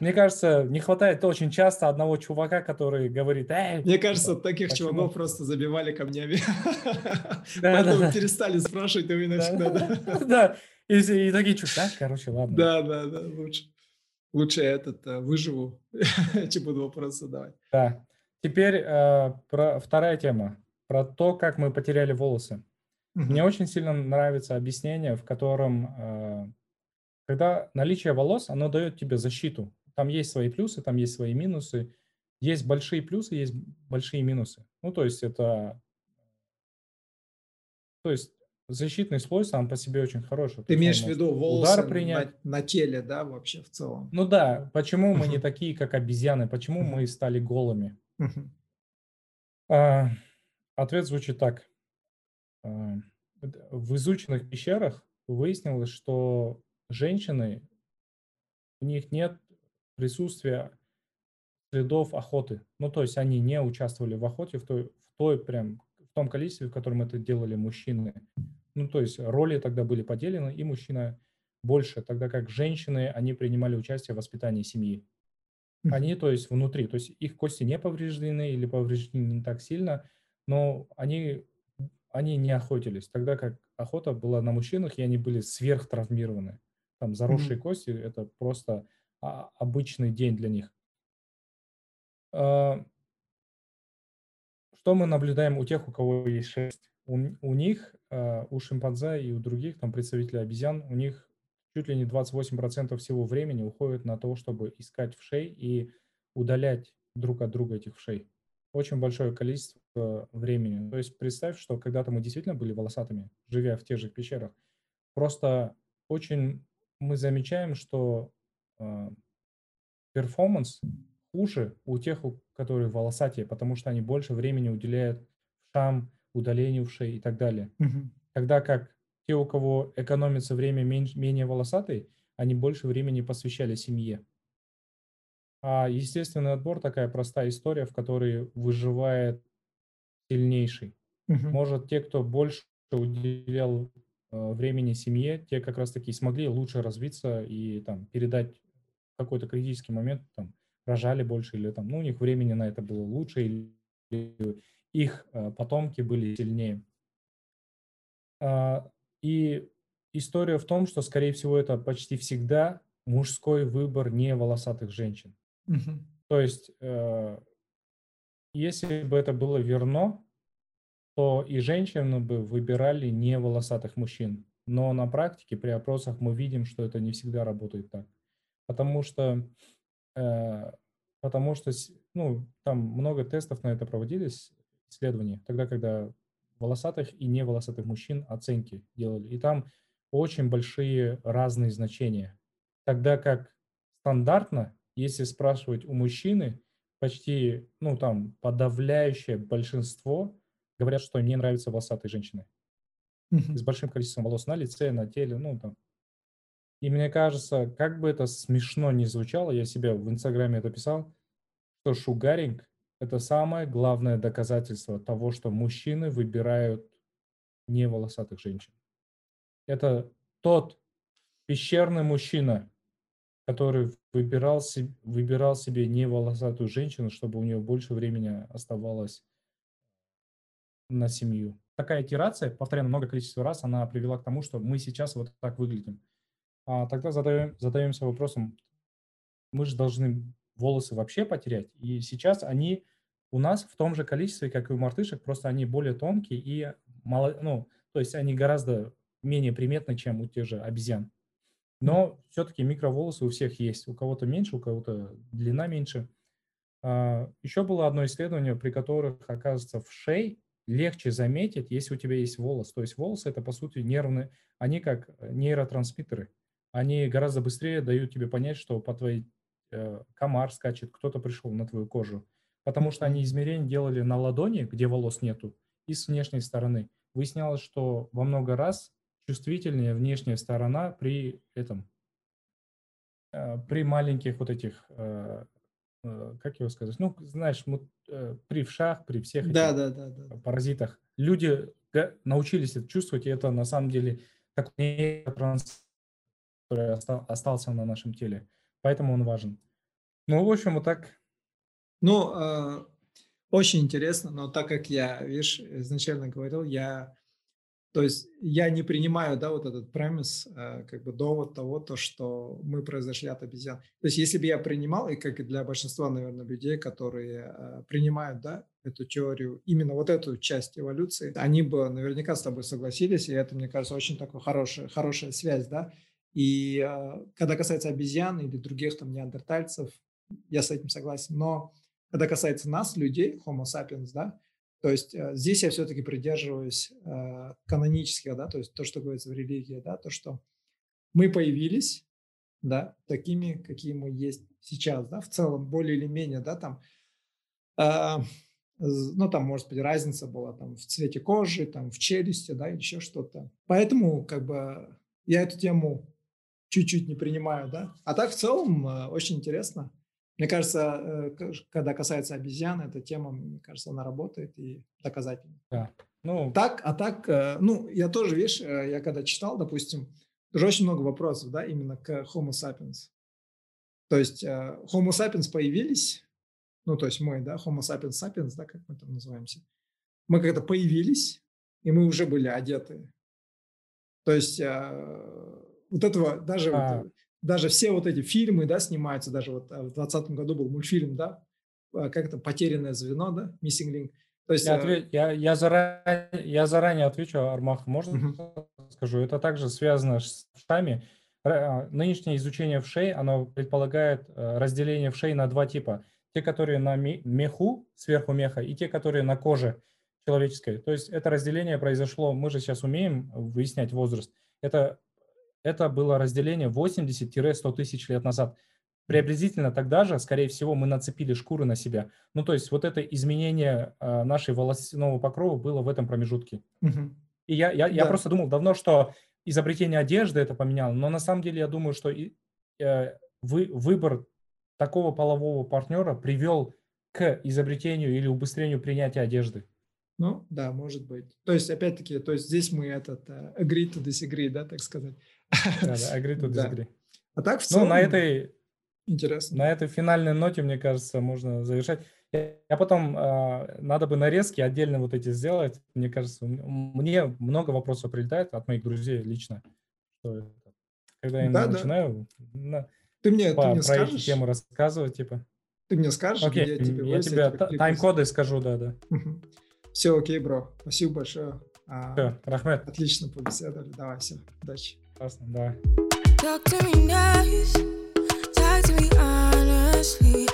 Мне кажется, не хватает очень часто одного чувака, который говорит, эй, Мне кажется, таких почему? чуваков просто забивали камнями. Да, Поэтому да, да. перестали спрашивать его навсегда. Да, Да, и, и такие чуваки, да, короче, ладно. да, да, да, лучше. Лучше этот э, выживу, чем буду вопрос задавать. Да. Теперь э, про вторая тема, про то, как мы потеряли волосы. Мне Мгм. очень сильно нравится объяснение, в котором, э, когда наличие волос, оно дает тебе защиту. Там есть свои плюсы, там есть свои минусы. Есть большие плюсы, есть большие минусы. Ну, то есть это... То есть защитный слой сам по себе очень хороший. Ты имеешь в может виду удар волосы принять. на, на теле, да, вообще в целом? Ну да, почему мы не такие, как обезьяны? Почему мы стали голыми? А, Ответ звучит так. А, В изученных пещерах выяснилось, что женщины, у них нет присутствия следов охоты. Ну, то есть они не участвовали в охоте в той, в той прям, том количестве, в котором это делали мужчины. Ну, то есть роли тогда были поделены, и мужчина больше, тогда как женщины, они принимали участие в воспитании семьи. Они, то есть, внутри, то есть их кости не повреждены или повреждены не так сильно, но они, они не охотились, тогда как охота была на мужчинах, и они были сверхтравмированы. Там заросшие Мгм. кости– это просто а, обычный день для них. Что мы наблюдаем у тех, у кого есть шерсть? У, у них, а, у шимпанзе и у других там представителей обезьян, у них чуть ли не 28% всего времени уходит на то, чтобы искать вшей и удалять друг от друга этих вшей. Очень большое количество времени. То есть представь, что когда-то мы действительно были волосатыми, живя в тех же пещерах. Просто очень мы замечаем, что а, перформанс хуже у тех, у которые волосатее, потому что они больше времени уделяют вшам, удалению вшей и так далее. Тогда как те, у кого экономится время меньше, менее волосатый, они больше времени посвящали семье. А естественный отбор такая простая история, в которой выживает сильнейший. Может, те, кто больше уделял э, времени семье, те как раз-таки смогли лучше развиться и там передать какой-то критический момент, там, рожали больше или там, ну, у них времени на это было лучше, или их э, потомки были сильнее. А, И история в том, что, скорее всего, это почти всегда мужской выбор не волосатых женщин. Мгм. То есть э, если бы это было верно, то и женщины бы выбирали не волосатых мужчин. Но на практике при опросах мы видим, что это не всегда работает так. Потому что, потому что ну, там много тестов на это проводились, исследований, тогда, когда волосатых и не волосатых мужчин оценки делали. И там очень большие разные значения. Тогда как стандартно, если спрашивать у мужчины, почти, ну там, подавляющее большинство говорят, что не нравятся волосатые женщины. С большим количеством волос на лице, на теле, ну там. И мне кажется, как бы это смешно ни звучало, я себе в Инстаграме это писал, что шугаринг – это самое главное доказательство того, что мужчины выбирают не волосатых женщин. Это тот пещерный мужчина, который выбирал, выбирал себе не волосатую женщину, чтобы у нее больше времени оставалось на семью. Такая итерация, повторяю много количество раз, она привела к тому, что мы сейчас вот так выглядим. А тогда задаем, задаемся вопросом, мы же должны волосы вообще потерять, и сейчас они у нас в том же количестве, как и у мартышек, просто они более тонкие и мало, ну, то есть они гораздо менее приметны, чем у тех же обезьян. Но все-таки микроволосы у всех есть. У кого-то меньше, у кого-то длина меньше. А, Еще было одно исследование, при которых, оказывается, в шее легче заметить, если у тебя есть волос. То есть волосы – это, по сути, нервные, они как нейротрансмиттеры. Они гораздо быстрее дают тебе понять, что по твоей э, комар скачет, кто-то пришел на твою кожу. Потому что они измерения делали на ладони, где волос нету, и с внешней стороны. Выяснялось, что во много раз чувствительнее внешняя сторона при этом, э, при маленьких вот этих, э, э, как его сказать, ну, знаешь, при вшах, при всех этих да, да, да, да. паразитах. Люди научились это чувствовать, и это на самом деле такой транс, который остался на нашем теле. Поэтому он важен. Ну, в общем, вот так. Ну, очень интересно, но так как я, видишь, изначально говорил, я то есть я не принимаю, да, вот этот премис, э, как бы довод того, то, что мы произошли от обезьян. То есть если бы я принимал, и как и для большинства, наверное, людей, которые э, принимают, да, эту теорию, именно вот эту часть эволюции, они бы наверняка с тобой согласились, и это, мне кажется, очень такая хорошая, хорошая связь, да. И э, когда касается обезьян или других там неандертальцев, я с этим согласен. Но когда касается нас, людей, Homo sapiens, да, то есть э, здесь я все-таки придерживаюсь э, канонических, да, то есть то, что говорится в религии, да, то, что мы появились, да, такими, какие мы есть сейчас, да, в целом более или менее, да, там, э, ну, там, может быть, разница была там в цвете кожи, там, в челюсти, да, еще что-то. Поэтому, как бы, я эту тему чуть-чуть не принимаю, да. А так, в целом, э, очень интересно. Мне кажется, э, когда касается обезьян, эта тема, мне кажется, она работает и доказательна. Да. Ну, так, а так, э, ну, я тоже, видишь, я когда читал, допустим, тоже очень много вопросов, да, именно к Homo sapiens. То есть Homo sapiens появились, ну, то есть мы, да, Homo sapiens sapiens, да, как мы там называемся, мы когда появились, и мы уже были одеты. То есть вот этого даже а. вот, даже все вот эти фильмы, да, снимаются, даже вот э, в 2020 году был мультфильм, да, э, как это, «Потерянное звено», да, «Missing Link». То есть, я, э, ответ, я, я, заранее, я заранее отвечу, Армах, можно угу. скажу? Это также связано с вшами. Нынешнее изучение вшей, оно предполагает разделение вшей на два типа. Те, которые на меху, сверху меха, и те, которые на коже человеческой. То есть это разделение произошло, мы же сейчас умеем выяснять возраст. Это это было разделение 80-100 тысяч лет назад. Приблизительно тогда же, скорее всего, мы нацепили шкуры на себя. Ну, то есть вот это изменение э, нашей волосяного покрова было в этом промежутке. Угу. И я, я, да. я просто думал давно, что изобретение одежды это поменяло, но на самом деле я думаю, что и, э, вы, выбор такого полового партнера привел к изобретению или убыстрению принятия одежды. Ну, да, может быть. То есть, опять-таки, то есть здесь мы этот uh, agree to disagree, да, так сказать. Да, да, agree to disagree. А так в целом... Ну, на этой... Интересно. На этой финальной ноте, мне кажется, можно завершать. Я потом, а, надо бы нарезки отдельно вот эти сделать. Мне кажется, мне много вопросов прилетает от моих друзей лично. Когда я начинаю ты мне, по, ты мне про скажешь? тему рассказывать, типа. Ты мне скажешь, окей, я тебе, я тебе тайм-коды скажу, да, да. Все, окей, бро. Спасибо большое. А, все, Рахмет. Отлично побеседовали. Давай, все, удачи. Awesome, bye. Talk to me nice, talk to me honestly.